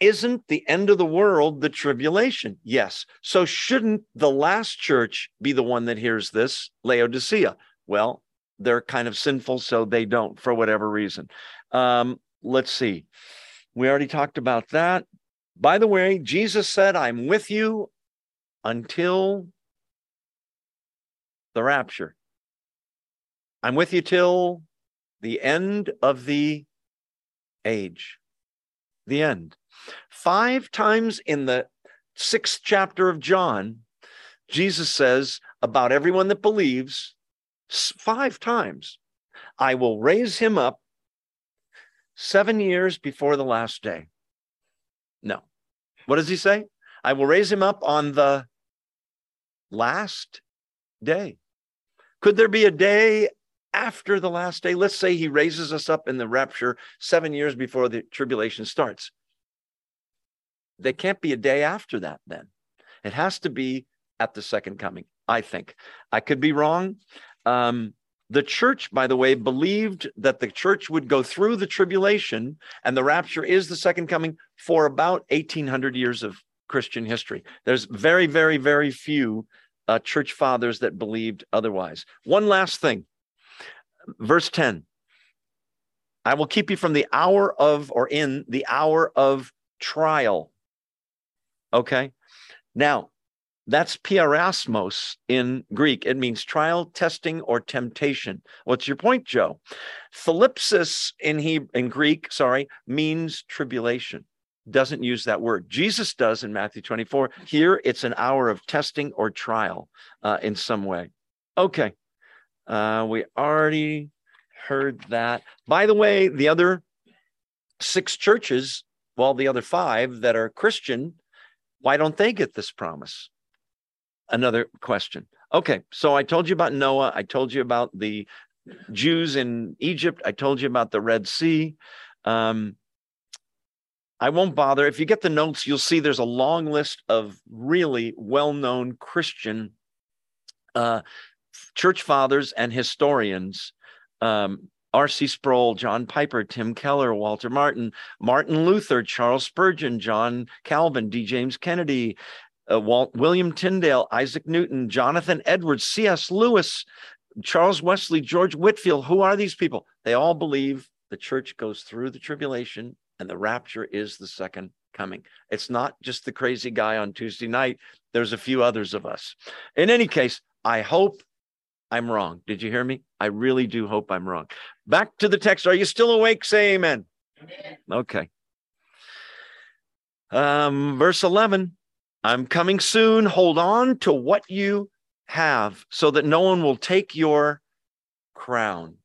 isn't the end of the world the tribulation? Yes. So shouldn't the last church be the one that hears this, Laodicea? Well, they're kind of sinful, so they don't for whatever reason. Um, let's see. We already talked about that. By the way, Jesus said, I'm with you until the rapture. I'm with you till the end of the age. The end. Five times in the sixth chapter of John, Jesus says about everyone that believes, five times, I will raise him up seven years before the last day. No. What does he say? I will raise him up on the last day. Could there be a day after the last day? Let's say he raises us up in the rapture seven years before the tribulation starts. There can't be a day after that, then. It has to be at the second coming, I think. I could be wrong. Um, the church, by the way, believed that the church would go through the tribulation and the rapture is the second coming for about 1800 years of Christian history. There's very, very, very few uh, church fathers that believed otherwise. One last thing, verse 10 I will keep you from the hour of, or in the hour of trial. Okay. Now, that's peirasmos in Greek. It means trial, testing, or temptation. What's your point, Joe? Thlipsis in he in Greek, sorry, means tribulation doesn't use that word. Jesus does in Matthew 24. Here, it's an hour of testing or trial uh, in some way. Okay. Uh, we already heard that. By the way, the other six churches, well, the other five that are Christian, why don't they get this promise? Another question. Okay, so I told you about Noah. I told you about the Jews in Egypt. I told you about the Red Sea. Um, I won't bother. If you get the notes, you'll see there's a long list of really well known Christian uh, church fathers and historians. Um, R.C. Sproul, John Piper, Tim Keller, Walter Martin, Martin Luther, Charles Spurgeon, John Calvin, D. James Kennedy, uh, Walt, William Tyndale, Isaac Newton, Jonathan Edwards, C.S. Lewis, Charles Wesley, George Whitefield. Who are these people? They all believe the church goes through the tribulation and the rapture is the second coming. It's not just the crazy guy on Tuesday night. There's a few others of us. In any case, I hope I'm wrong. Did you hear me? I really do hope I'm wrong. Back to the text. Are you still awake? Say amen. amen. Okay. Um, verse 11 I'm coming soon. Hold on to what you have so that no one will take your crown.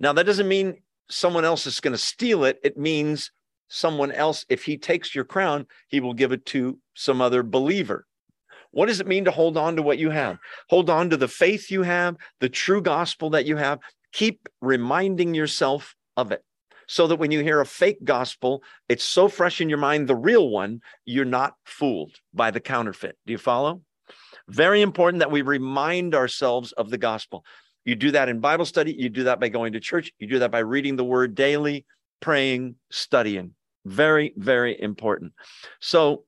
Now, that doesn't mean someone else is going to steal it, it means someone else, if he takes your crown, he will give it to some other believer. What does it mean to hold on to what you have? Hold on to the faith you have, the true gospel that you have. Keep reminding yourself of it so that when you hear a fake gospel, it's so fresh in your mind, the real one, you're not fooled by the counterfeit. Do you follow? Very important that we remind ourselves of the gospel. You do that in Bible study. You do that by going to church. You do that by reading the word daily, praying, studying. Very, very important. So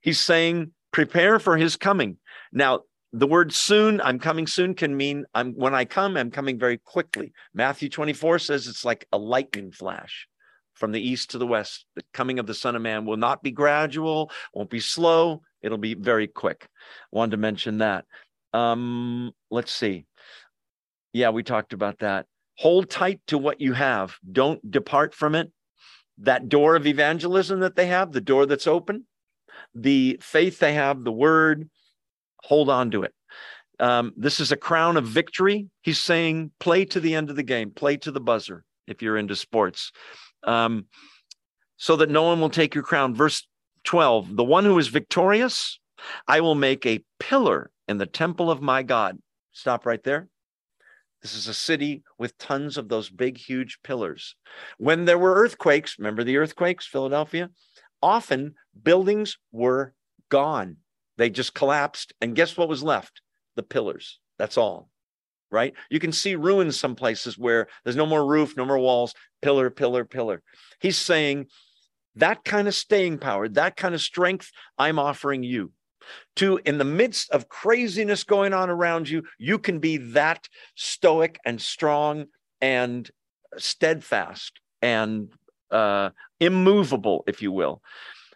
he's saying, prepare for his coming. Now, the word soon, I'm coming soon, can mean I'm when I come, I'm coming very quickly. Matthew 24 says it's like a lightning flash from the east to the west. The coming of the Son of Man will not be gradual, won't be slow, it'll be very quick. Wanted to mention that. Um, let's see. Yeah, we talked about that. Hold tight to what you have. Don't depart from it. That door of evangelism that they have, the door that's open, the faith they have, the word, hold on to it. Um, this is a crown of victory. He's saying, play to the end of the game, play to the buzzer if you're into sports, um, so that no one will take your crown. Verse 12 The one who is victorious, I will make a pillar in the temple of my God. Stop right there. This is a city with tons of those big, huge pillars. When there were earthquakes, remember the earthquakes, Philadelphia? Often buildings were gone. They just collapsed. And guess what was left? The pillars. That's all. Right? You can see ruins some places where there's no more roof, no more walls, pillar, pillar, pillar. He's saying that kind of staying power, that kind of strength, I'm offering you. To, in the midst of craziness going on around you, you can be that stoic and strong and steadfast and uh, immovable, if you will.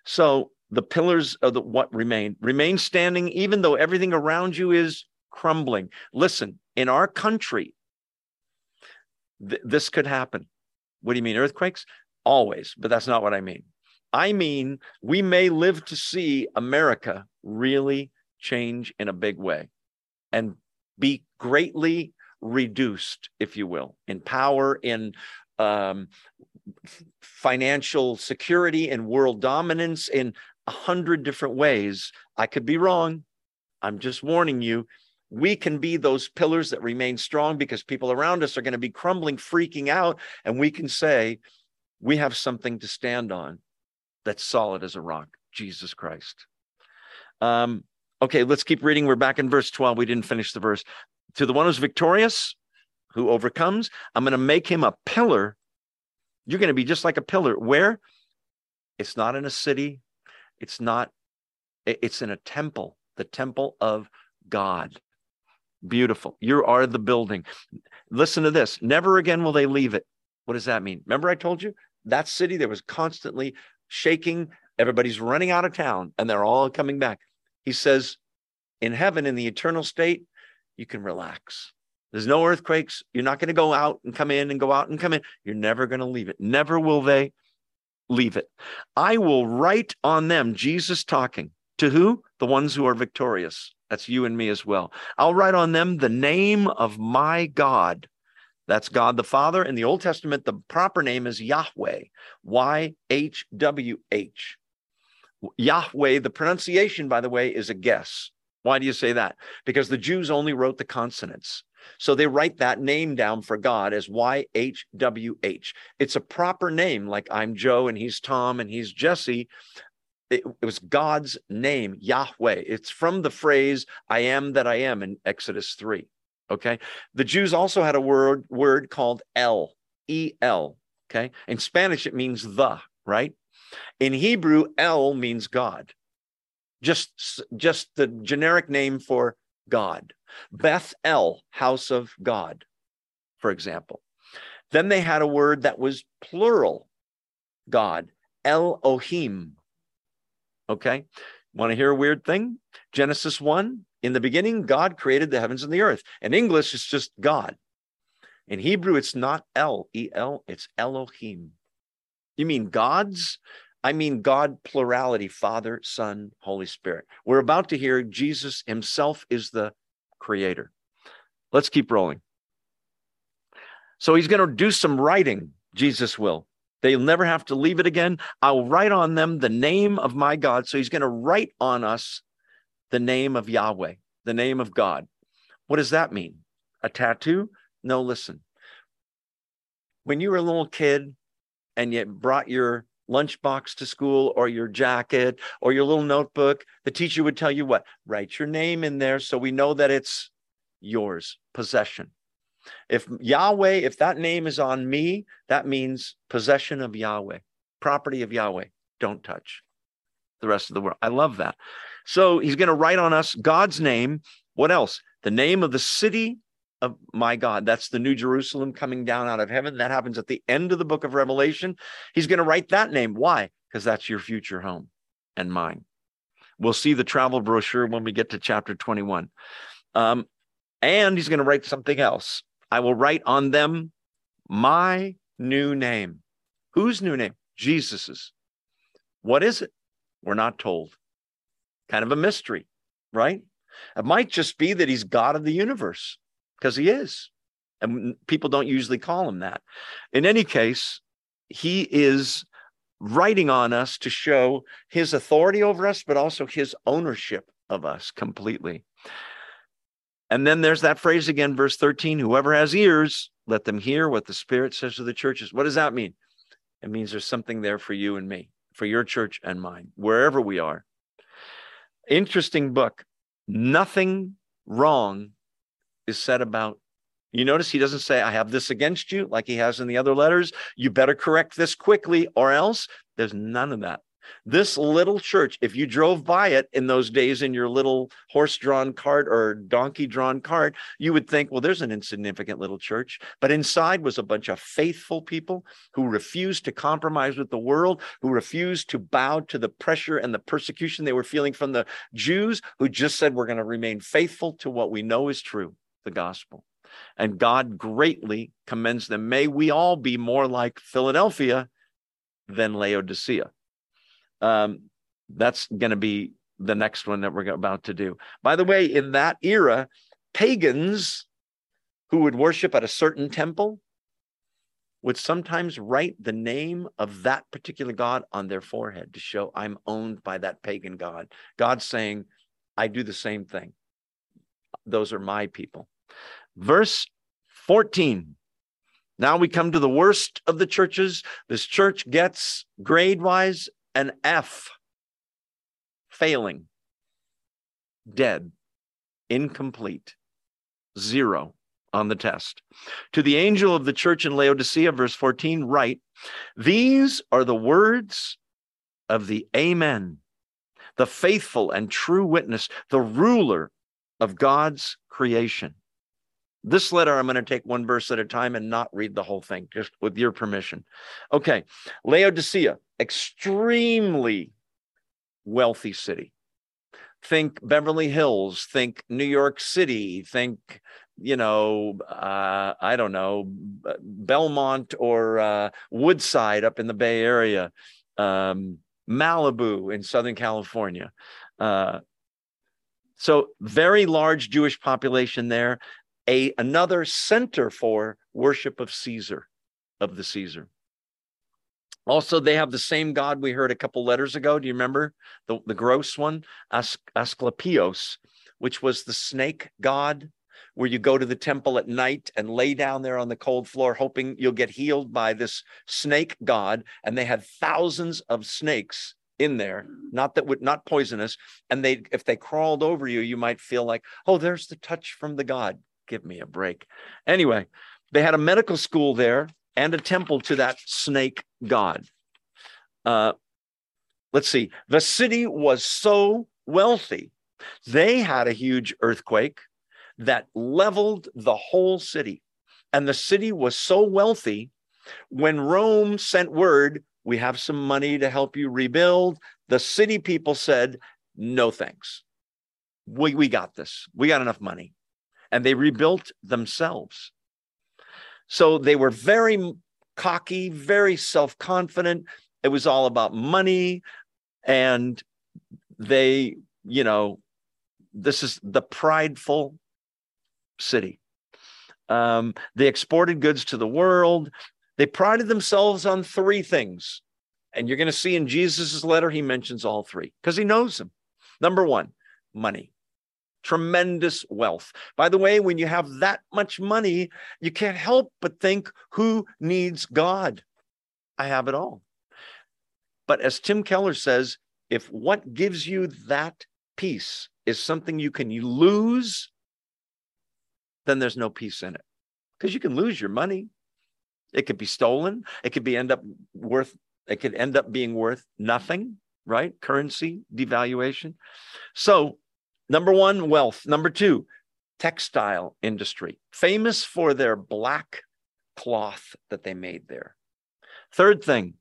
So the pillars of the what remain remain standing, even though everything around you is crumbling. Listen, in our country, th- this could happen. What do you mean, earthquakes? Always, but that's not what I mean. I mean, we may live to see America really change in a big way and be greatly reduced, if you will, in power, in um, financial security, in world dominance, in a hundred different ways. I could be wrong. I'm just warning you. We can be those pillars that remain strong because people around us are going to be crumbling, freaking out. And we can say, we have something to stand on that's solid as a rock Jesus Christ. Um, okay, let's keep reading. We're back in verse 12. We didn't finish the verse. To the one who's victorious, who overcomes, I'm going to make him a pillar. You're going to be just like a pillar. Where? It's not in a city. It's not, it's in a temple, the temple of God. Beautiful. You are the building. Listen to this. Never again will they leave it. What does that mean? Remember, I told you that city that was constantly shaking. Everybody's running out of town and they're all coming back. He says, in heaven, in the eternal state, you can relax. There's no earthquakes. You're not going to go out and come in and go out and come in. You're never going to leave it. Never will they leave it. I will write on them, Jesus talking to who? The ones who are victorious. That's you and me as well. I'll write on them the name of my God that's God the Father. In the Old Testament, the proper name is Yahweh, Y H W H. Yahweh, the pronunciation, by the way, is a guess. Why do you say that? Because the Jews only wrote the consonants. So they write that name down for God as YHWH. It's a proper name, like I'm Joe and he's Tom and he's Jesse. It, it, was God's name, Yahweh. It's from the phrase, I am that I am in Exodus 3. Okay. The Jews also had a word word called El, E L. Okay. In Spanish, it means the, right? In Hebrew, El means God. Just, just the generic name for God. Beth El, house of God, for example. Then they had a word that was plural God, Elohim. Okay. Want to hear a weird thing? Genesis 1 in the beginning, God created the heavens and the earth. In English, it's just God. In Hebrew, it's not El, E L, it's Elohim. You mean gods? I mean God plurality, Father, Son, Holy Spirit. We're about to hear Jesus himself is the creator. Let's keep rolling. So he's going to do some writing, Jesus will. They'll never have to leave it again. I'll write on them the name of my God. So he's going to write on us the name of Yahweh, the name of God. What does that mean? A tattoo? No, listen. When you were a little kid and you brought your lunchbox to school or your jacket or your little notebook, the teacher would tell you what? Write your name in there so we know that it's yours, possession. If Yahweh, if that name is on me, that means possession of Yahweh, property of Yahweh. Don't touch the rest of the world. I love that. So he's going to write on us God's name. What else? The name of the city of my God. That's the New Jerusalem coming down out of heaven. That happens at the end of the book of Revelation. He's going to write that name. Why? Because that's your future home and mine. We'll see the travel brochure when we get to chapter 21. Um, and he's going to write something else. I will write on them my new name. Whose new name? Jesus's. What is it? We're not told kind of a mystery, right? It might just be that he's God of the universe because he is. And people don't usually call him that. In any case, he is writing on us to show his authority over us, but also his ownership of us completely. And then there's that phrase again, verse 13 whoever has ears, let them hear what the Spirit says to the churches. What does that mean? It means there's something there for you and me, for your church and mine, wherever we are. Interesting book. Nothing wrong is said about. You notice he doesn't say, I have this against you, like he has in the other letters. You better correct this quickly, or else there's none of that. This little church, if you drove by it in those days in your little horse drawn cart or donkey drawn cart, you would think, well, there's an insignificant little church. But inside was a bunch of faithful people who refused to compromise with the world, who refused to bow to the pressure and the persecution they were feeling from the Jews, who just said, we're going to remain faithful to what we know is true the gospel. And God greatly commends them. May we all be more like Philadelphia than Laodicea. Um, that's going to be the next one that we're about to do. By the way, in that era, pagans who would worship at a certain temple would sometimes write the name of that particular god on their forehead to show I'm owned by that pagan god. God's saying, I do the same thing. Those are my people. Verse 14. Now we come to the worst of the churches. This church gets grade wise an F, failing, dead, incomplete, zero on the test. To the angel of the church in Laodicea, verse 14, write, These are the words of the Amen, the faithful and true witness, the ruler of God's creation. This letter, I'm going to take one verse at a time and not read the whole thing, just with your permission. Okay. Laodicea, extremely wealthy city. Think Beverly Hills, think New York City, think, you know, uh, I don't know, Belmont or uh, Woodside up in the Bay Area, um, Malibu in Southern California. Uh, so very large Jewish population there a another center for worship of Caesar, of the Caesar. Also, they have the same God we heard a couple letters ago. Do you remember the, the gross one? As- Asclepios, which was the snake god, where you go to the temple at night and lay down there on the cold floor, hoping you'll get healed by this snake god. And they had thousands of snakes in there, not that would not poisonous. And they, if they crawled over you, you might feel like, oh, there's the touch from the God give me a break. Anyway, they had a medical school there and a temple to that snake god. Uh, let's see, the city was so wealthy, they had a huge earthquake that leveled the whole city. And the city was so wealthy, when Rome sent word, we have some money to help you rebuild, the city people said, no thanks. We, we got this. We got enough money and they rebuilt themselves. So they were very cocky, very self confident. It was all about money. And they, you know, this is the prideful city. Um, they exported goods to the world. They prided themselves on three things. And you're going to see in Jesus' letter, he mentions all three because he knows them. Number one, money tremendous wealth. By the way, when you have that much money, you can't help but think, who needs God? I have it all. But as Tim Keller says, if what gives you that peace is something you can lose, then there's no peace in it. Because you can lose your money. It could be stolen. It could be end up worth, it could end up being worth nothing, right? Currency devaluation. So Number one, wealth. Number two, textile industry, famous for their black cloth that they made there. Third thing,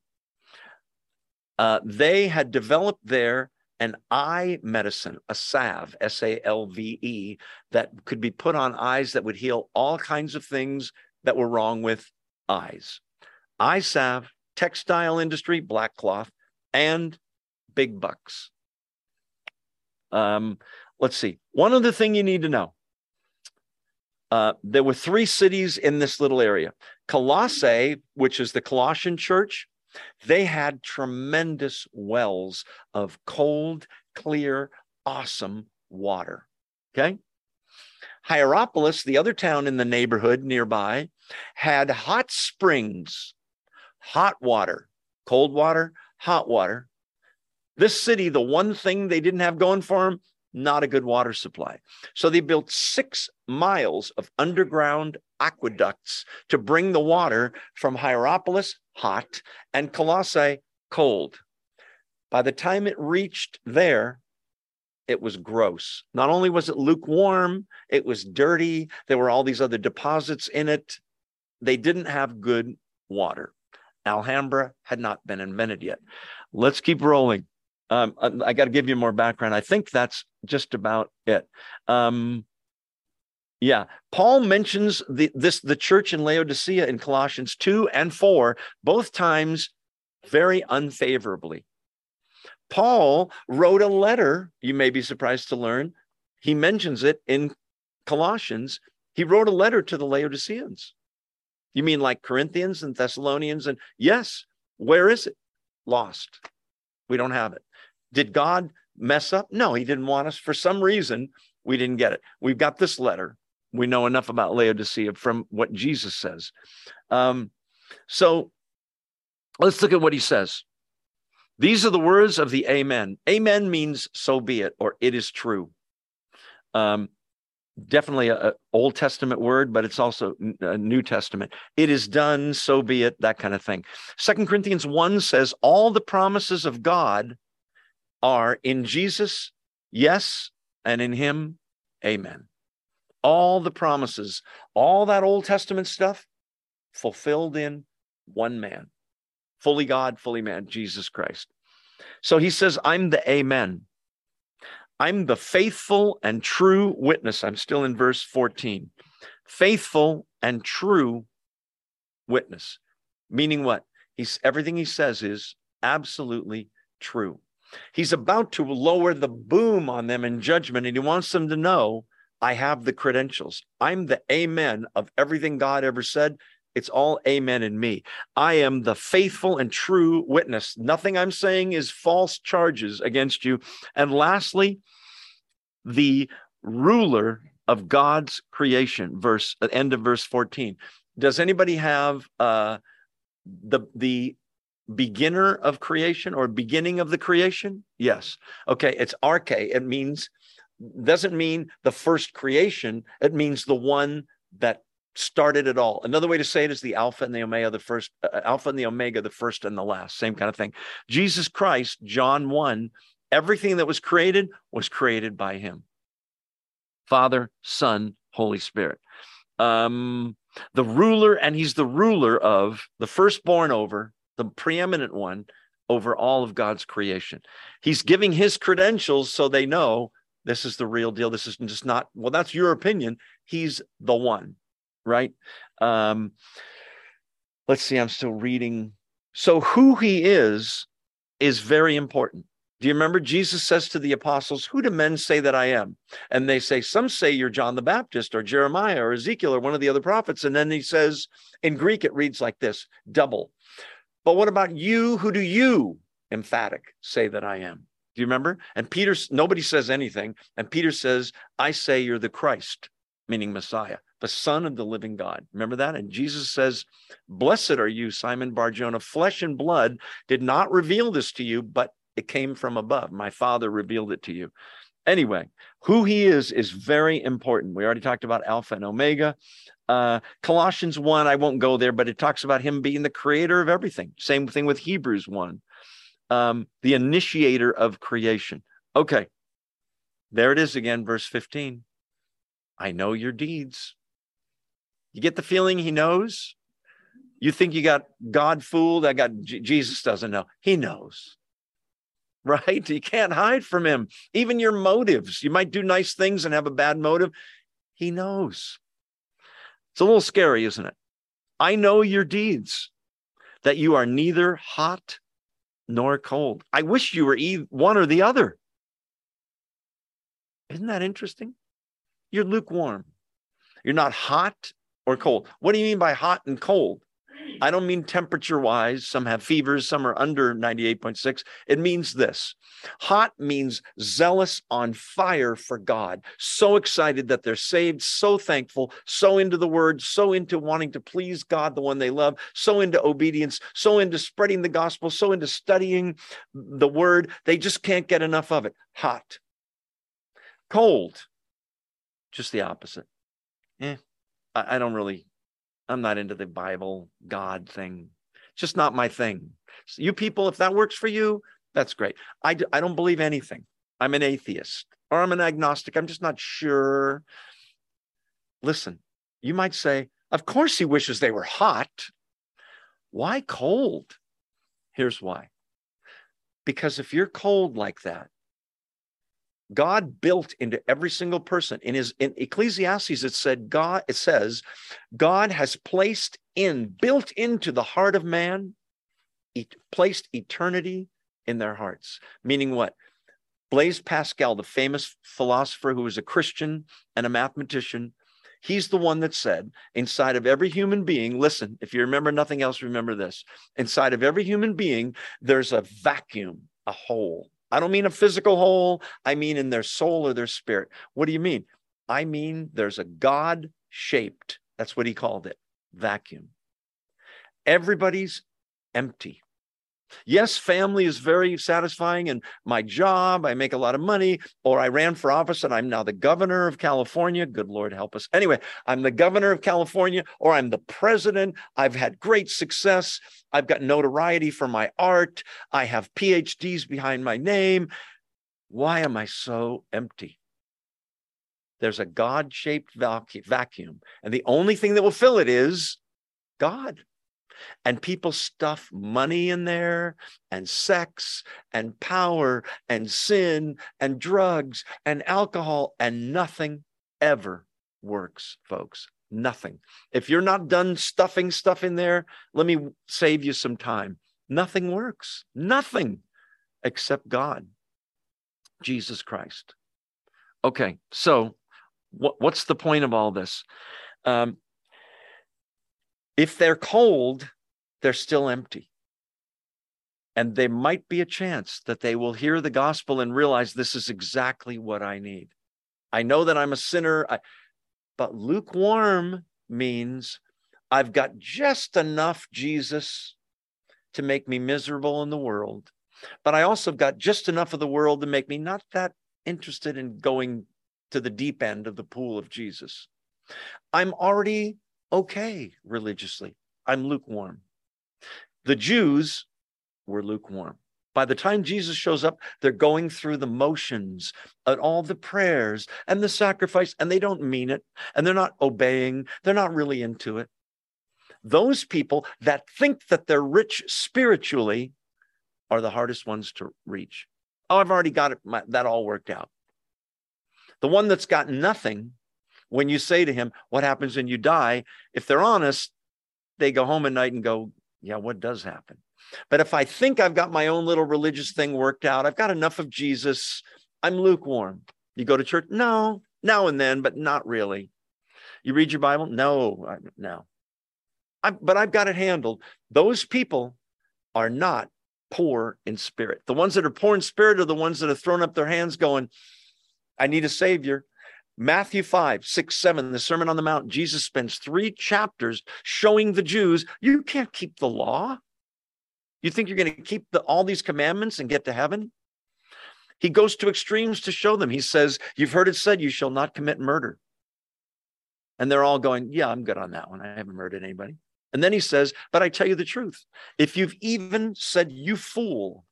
uh, they had developed there an eye medicine, a salve, S A L V E, that could be put on eyes that would heal all kinds of things that were wrong with eyes. Eye salve, textile industry, black cloth, and big bucks. Um, Let's see. One other thing you need to know. Uh, there were three cities in this little area. Colossae, which is the Colossian church, they had tremendous wells of cold, clear, awesome water. Okay. Hierapolis, the other town in the neighborhood nearby, had hot springs, hot water, cold water, hot water, This city, the one thing they didn't have going for them, not a good water supply. So they built six miles of underground aqueducts to bring the water from Hierapolis, hot, and Colossae, cold. By the time it reached there, it was gross. Not only was it lukewarm, it was dirty. There were all these other deposits in it. They didn't have good water. Alhambra had not been invented yet. Let's keep rolling. Um, I, I got to give you more background. I think that's just about it. Um, yeah, Paul mentions the this the church in Laodicea in Colossians 2 and 4, both times very unfavorably. Paul wrote a letter, you may be surprised to learn. He mentions it in Colossians. He wrote a letter to the Laodiceans. You mean like Corinthians and Thessalonians? And yes, where is it? Lost. We don't have it. Did God mess up? No, he didn't want us. For some reason, we didn't get it. We've got this letter. We know enough about Laodicea from what Jesus says. Um, so let's look at what he says. These are the words of the Amen. Amen means so be it, or it is true. Um, definitely a, a, Old Testament word, but it's also a New Testament. It is done, so be it, that kind of thing. Second Corinthians 1 says, All the promises of God are in Jesus, yes, and in him, amen. All the promises, all that Old Testament stuff fulfilled in one man fully God, fully man, Jesus Christ. So he says, I'm the Amen. I'm the faithful and true witness. I'm still in verse 14. Faithful and true witness. Meaning what? He's everything he says is absolutely true. He's about to lower the boom on them in judgment, and he wants them to know I have the credentials. I'm the amen of everything God ever said, it's all amen in me. I am the faithful and true witness. Nothing I'm saying is false charges against you. And lastly, the ruler of God's creation, verse end of verse 14. Does anybody have uh the the beginner of creation or beginning of the creation? Yes. Okay, it's arche. It means doesn't mean the first creation, it means the one that started it all. Another way to say it is the Alpha and the Omega, the first, uh, Alpha and the Omega, the first and the last, same kind of thing. Jesus Christ, John 1, everything that was created was created by him Father, Son, Holy Spirit. Um, the ruler, and he's the ruler of the firstborn over, the preeminent one over all of God's creation. He's giving his credentials so they know this is the real deal. This is just not, well, that's your opinion. He's the one right? Um, let's see, I'm still reading. So, who he is is very important. Do you remember Jesus says to the apostles, Who do men say that I am? And they say, Some say you're John the Baptist or Jeremiah or Ezekiel or one of the other prophets. And then he says, in Greek, it reads like this double. But what about you? Who do you, emphatic, say that I am? Do you remember? And Peter, nobody says anything. And Peter says, I say you're the Christ, meaning Messiah the Son of the living God. Remember that? And Jesus says, Blessed are you, Simon Barjona. Flesh and blood did not reveal this to you, but it came from above. My Father revealed it to you. Anyway, who he is is very important. We already talked about Alpha and Omega. Uh, Colossians 1, I won't go there, but it talks about him being the creator of everything. Same thing with Hebrews 1, um, the initiator of creation. Okay, there it is again, verse 15. I know your deeds. You get the feeling he knows? You think you got God fooled? I got Jesus doesn't know. He knows. Right? You can't hide from him. Even your motives. You might do nice things and have a bad motive. He knows. It's a little scary, isn't it? I know your deeds, that you are neither hot nor cold. I wish you were either one or the other. Isn't that interesting? You're lukewarm. You're not hot or cold. What do you mean by hot and cold? I don't mean temperature wise. Some have fevers, some are under 98.6. It means this hot means zealous on fire for God, so excited that they're saved, so thankful, so into the word, so into wanting to please God, the one they love, so into obedience, so into spreading the gospel, so into studying the word. They just can't get enough of it. Hot. Cold, just the opposite. Eh, I, I don't really I'm not into the Bible God thing. It's just not my thing. So you people, if that works for you, that's great. I, I don't believe anything. I'm an atheist or I'm an agnostic. I'm just not sure. Listen, you might say, of course he wishes they were hot. Why cold? Here's why. Because if you're cold like that, God built into every single person. In his in Ecclesiastes, it said God, it says, God has placed in, built into the heart of man, it placed eternity in their hearts. Meaning what? Blaise Pascal, the famous philosopher who was a Christian and a mathematician, he's the one that said, inside of every human being, listen, if you remember nothing else, remember this. Inside of every human being, there's a vacuum, a hole I don't mean a physical hole. I mean in their soul or their spirit. What do you mean? I mean there's a God shaped, that's what he called it, vacuum. Everybody's empty. Yes, family is very satisfying, and my job, I make a lot of money, or I ran for office and I'm now the governor of California. Good Lord help us. Anyway, I'm the governor of California, or I'm the president. I've had great success. I've got notoriety for my art. I have PhDs behind my name. Why am I so empty? There's a God shaped vacuum, and the only thing that will fill it is God and people stuff money in there and sex and power and sin and drugs and alcohol and nothing ever works folks. Nothing. If you're not done stuffing stuff in there let me save you some time. Nothing works. Nothing except god jesus christ. Okay so what, what's the point of all this? Um, if they're cold, they're still empty. And there might be a chance that they will hear the gospel and realize this is exactly what I need. I know that I'm a sinner, I, but lukewarm means I've got just enough Jesus to make me miserable in the world, but I also got just enough of the world to make me not that interested in going to the deep end of the pool of Jesus. I'm already okay religiously. I'm lukewarm. The Jews were lukewarm. By the time Jesus shows up, they're going through the motions and all the prayers and the sacrifice, and they don't mean it, and they're not obeying, they're not really into it. Those people that think that they're rich spiritually are the hardest ones to reach. Oh, I've already got it, my, that all worked out. The one that's got nothing when you say to him, What happens when you die? If they're honest, they go home at night and go, Yeah, what does happen? But if I think I've got my own little religious thing worked out, I've got enough of Jesus, I'm lukewarm. You go to church? No, now and then, but not really. You read your Bible? No, no. I, but I've got it handled. Those people are not poor in spirit. The ones that are poor in spirit are the ones that have thrown up their hands going, I need a savior. Matthew 5, 6, 7, the Sermon on the Mount, Jesus spends three chapters showing the Jews you can't keep the law. You think you're going to keep the, all these commandments and get to heaven? He goes to extremes to show them. He says, You've heard it said, you shall not commit murder. And they're all going, Yeah, I'm good on that one. I haven't murdered anybody. And then he says, But I tell you the truth. If you've even said, You fool,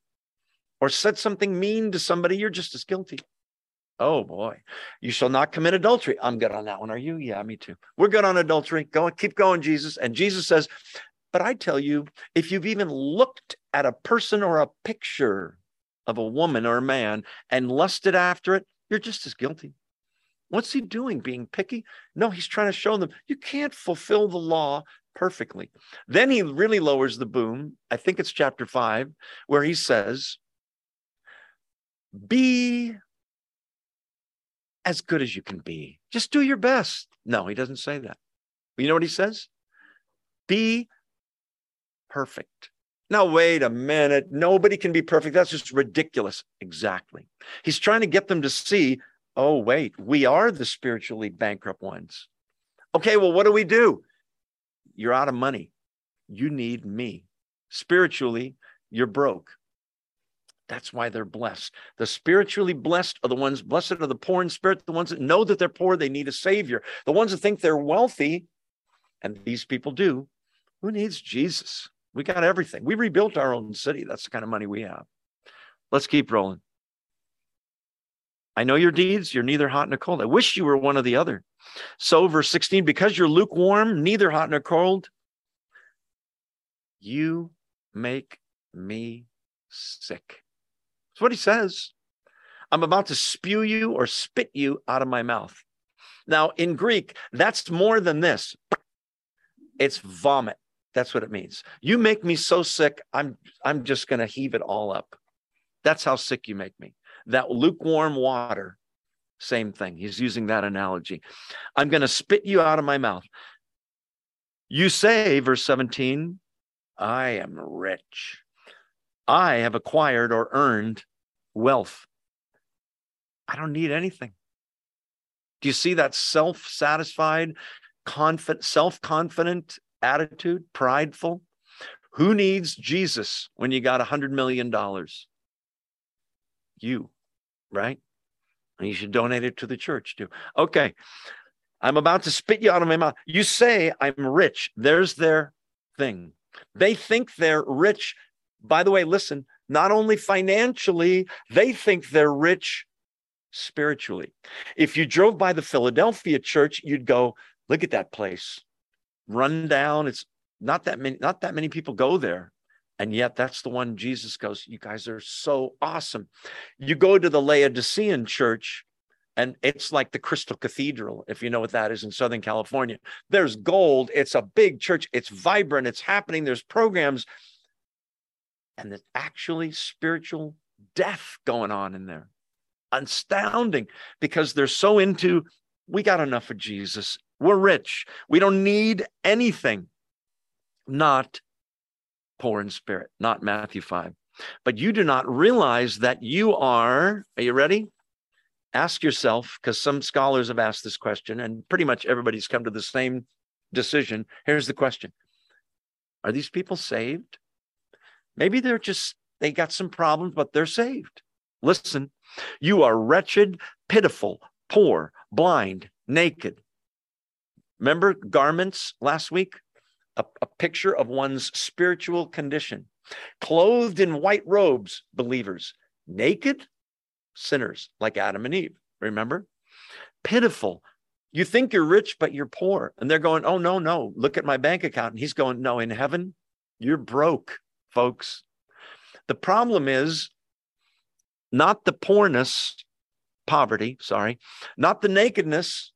or said something mean to somebody, you're just as guilty. Oh boy, you shall not commit adultery. I'm good on that one. Are you? Yeah, me too. We're good on adultery. Go keep going, Jesus. And Jesus says, but I tell you, if you've even looked at a person or a picture of a woman or a man and lusted after it, you're just as guilty. What's he doing? Being picky? No, he's trying to show them you can't fulfill the law perfectly. Then he really lowers the boom. I think it's chapter five, where he says, Be as good as you can be. Just do your best. No, he doesn't say that. You know what he says? Be perfect. Now, wait a minute. Nobody can be perfect. That's just ridiculous. Exactly. He's trying to get them to see oh, wait, we are the spiritually bankrupt ones. Okay, well, what do we do? You're out of money. You need me. Spiritually, you're broke. That's why they're blessed. The spiritually blessed are the ones, blessed are the poor in spirit, the ones that know that they're poor, they need a savior. The ones that think they're wealthy, and these people do, who needs Jesus? We got everything. We rebuilt our own city. That's the kind of money we have. Let's keep rolling. I know your deeds. You're neither hot nor cold. I wish you were one or the other. So, verse 16, because you're lukewarm, neither hot nor cold, you make me sick. That's what he says. I'm about to spew you or spit you out of my mouth. Now, in Greek, that's more than this. It's vomit. That's what it means. You make me so sick, I'm I'm just going to heave it all up. That's how sick you make me. That lukewarm water, same thing. He's using that analogy. I'm going to spit you out of my mouth. You say, verse 17, I am rich. I have acquired or earned wealth. I don't need anything. Do you see that self satisfied, confident, self confident attitude, prideful? Who needs Jesus when you got a $100 million? You, right? And you should donate it to the church too. Okay. I'm about to spit you out of my mouth. You say I'm rich. There's their thing. They think they're rich. By the way, listen, not only financially, they think they're rich spiritually. If you drove by the Philadelphia church, you'd go, look at that place. Run down. It's not that many, not that many people go there. And yet that's the one Jesus goes, you guys are so awesome. You go to the Laodicean church, and it's like the Crystal Cathedral, if you know what that is in Southern California. There's gold. It's a big church. It's vibrant. It's happening. There's programs and there's actually spiritual death going on in there. Astounding because they're so into, we got enough of Jesus. We're rich. We don't need anything. Not poor in spirit, not Matthew 5. But you do not realize that you are, are you ready? Ask yourself, because some scholars have asked this question, and pretty much everybody's come to the same decision. Here's the question Are these people saved? Maybe they're just, they got some problems, but they're saved. Listen, you are wretched, pitiful, poor, blind, naked. Remember garments last week? A, a, picture of one's spiritual condition. Clothed in white robes, believers. Naked, sinners like Adam and Eve. Remember? Pitiful. You think you're rich, but you're poor. And they're going, oh, no, no, look at my bank account. And he's going, no, in heaven, you're broke folks. The problem is not the poorness, poverty, sorry, not the nakedness.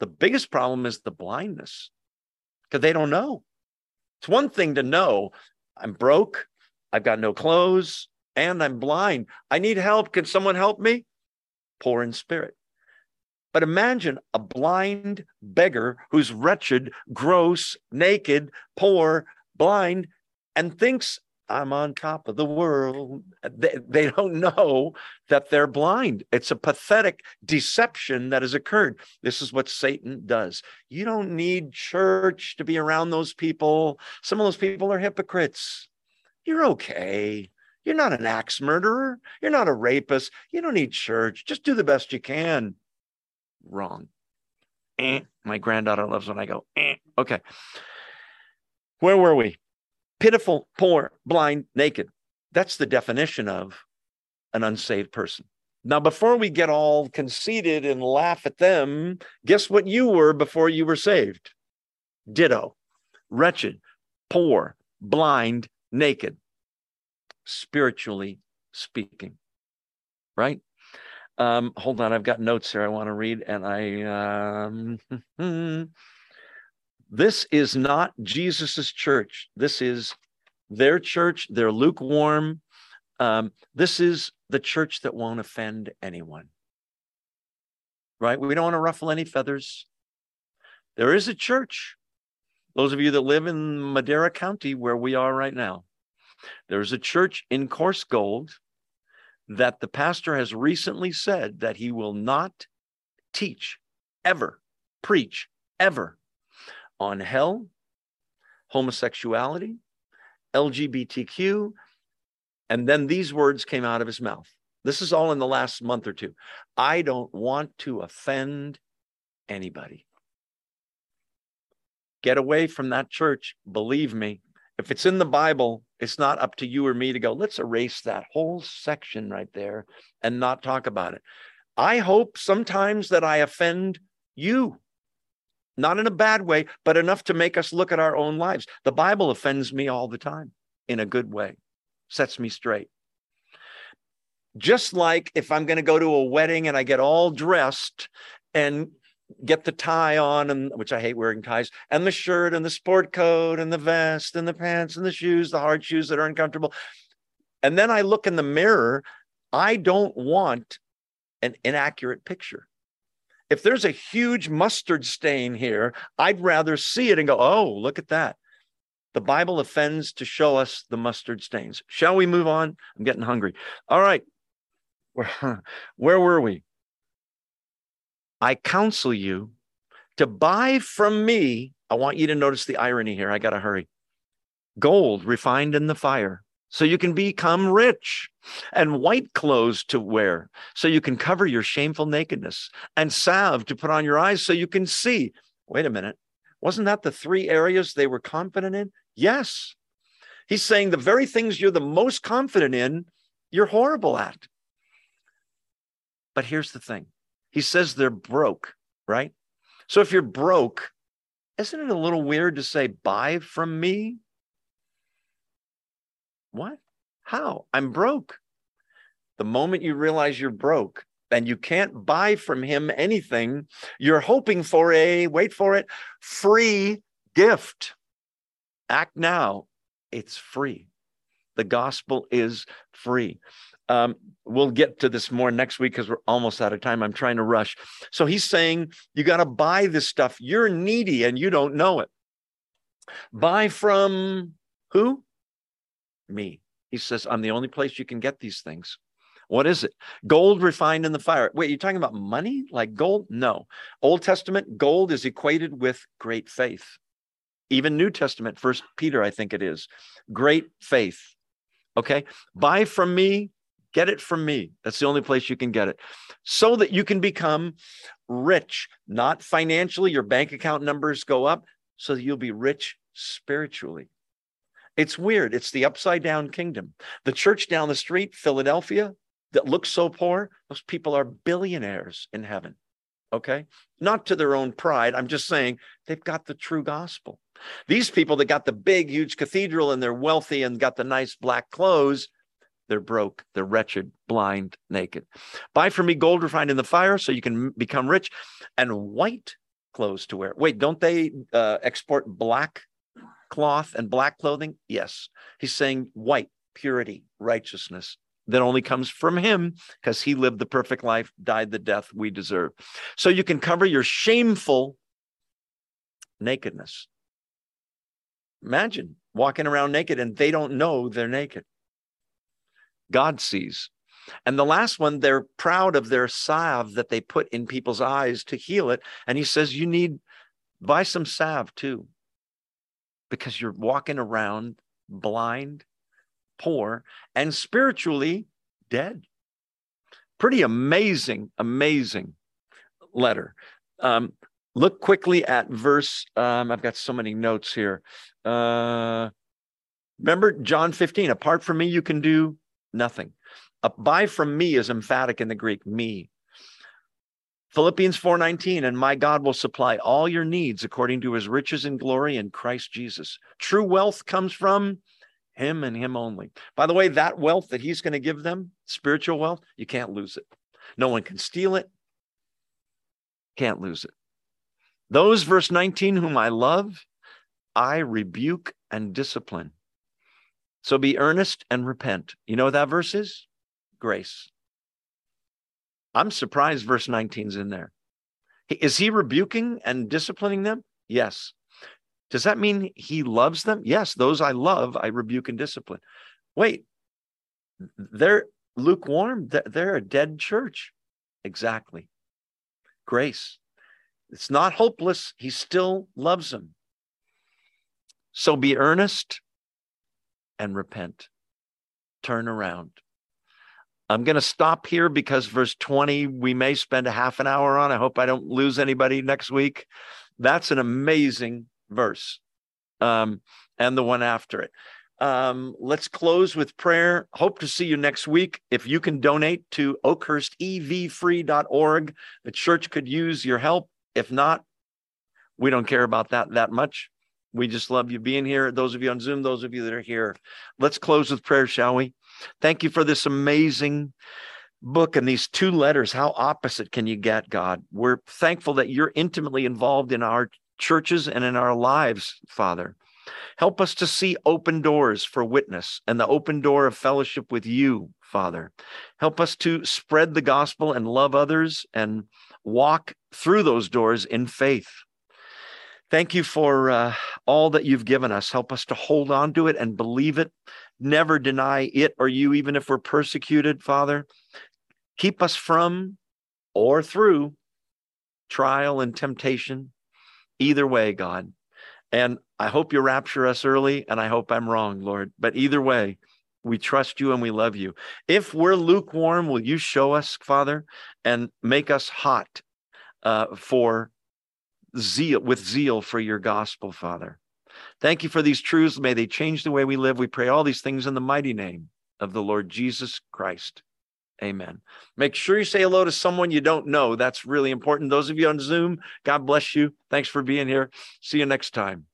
The biggest problem is the blindness because they don't know. It's one thing to know I'm broke, I've got no clothes, and I'm blind. I need help. Can someone help me? Poor in spirit. But imagine a blind beggar who's wretched, gross, naked, poor, blind, and thinks I'm on top of the world. They, they don't know that they're blind. It's a pathetic deception that has occurred. This is what Satan does. You don't need church to be around those people. Some of those people are hypocrites. You're okay. You're not an axe murderer. You're not a rapist. You don't need church. Just do the best you can. Wrong. Eh. My granddaughter loves when I go, eh. okay. Where were we? Pitiful, poor, blind, naked. That's the definition of an unsaved person. Now, before we get all conceited and laugh at them, guess what you were before you were saved? Ditto, wretched, poor, blind, naked, spiritually speaking. Right? Um, hold on, I've got notes here I want to read, and I um, This is not Jesus's church. This is their church. They're lukewarm. Um, this is the church that won't offend anyone. Right? We don't want to ruffle any feathers. There is a church Those of you that live in Madera County, where we are right now, there's a church in Coarsegold that the pastor has recently said that he will not teach ever, preach ever on hell, homosexuality, LGBTQ. And then these words came out of his mouth. This is all in the last month or two. I don't want to offend anybody. Get away from that church. Believe me, if it's in the Bible, it's not up to you or me to go, let's erase that whole section right there and not talk about it. I hope sometimes that I offend you, not in a bad way, but enough to make us look at our own lives. The Bible offends me all the time in a good way, sets me straight. Just like if I'm going to go to a wedding and I get all dressed and get the tie on and which I hate wearing ties and the shirt and the sport coat and the vest and the pants and the shoes, the hard shoes that are uncomfortable. And then I look in the mirror, I don't want an inaccurate picture. If there's a huge mustard stain here, I'd rather see it and go, "Oh, look at that." The Bible offends to show us the mustard stains. Shall we move on? I'm getting hungry. All right. Where, where were we? I counsel you to buy from me. I want you to notice the irony here. I got to hurry. Gold refined in the fire, so you can become rich, and white clothes to wear, so you can cover your shameful nakedness, and salve to put on your eyes, so you can see. Wait a minute. Wasn't that the three areas they were confident in? Yes. He's saying the very things you're the most confident in, you're horrible at. But here's the thing he says they're broke, right? So if you're broke, isn't it a little weird to say, buy from me? What? How? I'm broke. The moment you realize you're broke and you can't buy from him anything, you're hoping for a, wait for it, free gift. Act now. It's free. The gospel is free. Um, we'll get to this more next week because we're almost out of time. I'm trying to rush. So he's saying you got to buy this stuff. You're needy and you don't know it. Buy from who? Me. He says, I'm the only place you can get these things. What is it? Gold refined in the fire. Wait, you're talking about money like gold? No. Old Testament, gold is equated with great faith. Even New Testament, First Peter, I think it is. Great faith. Okay. Buy from me Get it from me. That's the only place you can get it. So that you can become rich, not financially, your bank account numbers go up, so that you'll be rich spiritually. It's weird. It's the upside down kingdom. The church down the street, Philadelphia, that looks so poor, those people are billionaires in heaven. Okay. Not to their own pride. I'm just saying they've got the true gospel. These people that got the big, huge cathedral and they're wealthy and got the nice black clothes, they're broke, they're wretched, blind, naked. Buy from me gold refined in the fire so you can become rich and white clothes to wear. Wait, don't they uh, export black cloth and black clothing? Yes. He's saying white, purity, righteousness that only comes from him because he lived the perfect life, died the death we deserve. So you can cover your shameful nakedness. Imagine walking around naked and they don't know they're naked. God sees. And the last one, they're proud of their salve that they put in people's eyes to heal it. And he says, You need buy some salve too, because you're walking around blind, poor, and spiritually dead. Pretty amazing, amazing letter. Um, look quickly at verse. Um, I've got so many notes here. Uh, remember John 15 apart from me, you can do nothing. A buy from me is emphatic in the Greek, me. Philippians 4:19 and my God will supply all your needs according to his riches and glory in Christ Jesus. True wealth comes from him and him only. By the way, that wealth that he's going to give them, spiritual wealth, you can't lose it. No one can steal it. Can't lose it. Those verse 19 whom I love, I rebuke and discipline. So be earnest and repent. You know what that verse is? Grace. I'm surprised verse 19 is in there. Is he rebuking and disciplining them? Yes. Does that mean he loves them? Yes, those I love, I rebuke and discipline. Wait, they're lukewarm. They're a dead church. Exactly. Grace. It's not hopeless. He still loves them. So be earnest and repent. Turn around. I'm going to stop here because verse 20, we may spend a half an hour on. I hope I don't lose anybody next week. That's an amazing verse. Um, and the one after it. Um, let's close with prayer. Hope to see you next week. If you can donate to oakhurstevfree.org, the church could use your help. If not, we don't care about that that much. We just love you being here. Those of you on Zoom, those of you that are here. Let's close with prayer, shall we? Thank you for this amazing book and these two letters. How opposite can you get, God? We're thankful that you're intimately involved in our churches and in our lives, Father. Help us to see open doors for witness and the open door of fellowship with you, Father. Help us to spread the gospel and love others and walk through those doors in faith. Thank you for uh, all that you've given us. Help us to hold on to it and believe it. Never deny it or you, even if we're persecuted, Father. Keep us from or through trial and temptation. Either way, God. And I hope you rapture us early, and I hope I'm wrong, Lord. But either way, we trust you and we love you. If we're lukewarm, will you show us, Father, and make us hot uh, for zeal, with zeal for your gospel, Father? Thank you for these truths. May they change the way we live. We pray all these things in the mighty name of the Lord Jesus Christ. Amen. Make sure you say hello to someone you don't know. That's really important. Those of you on Zoom, God bless you. Thanks for being here. See you next time.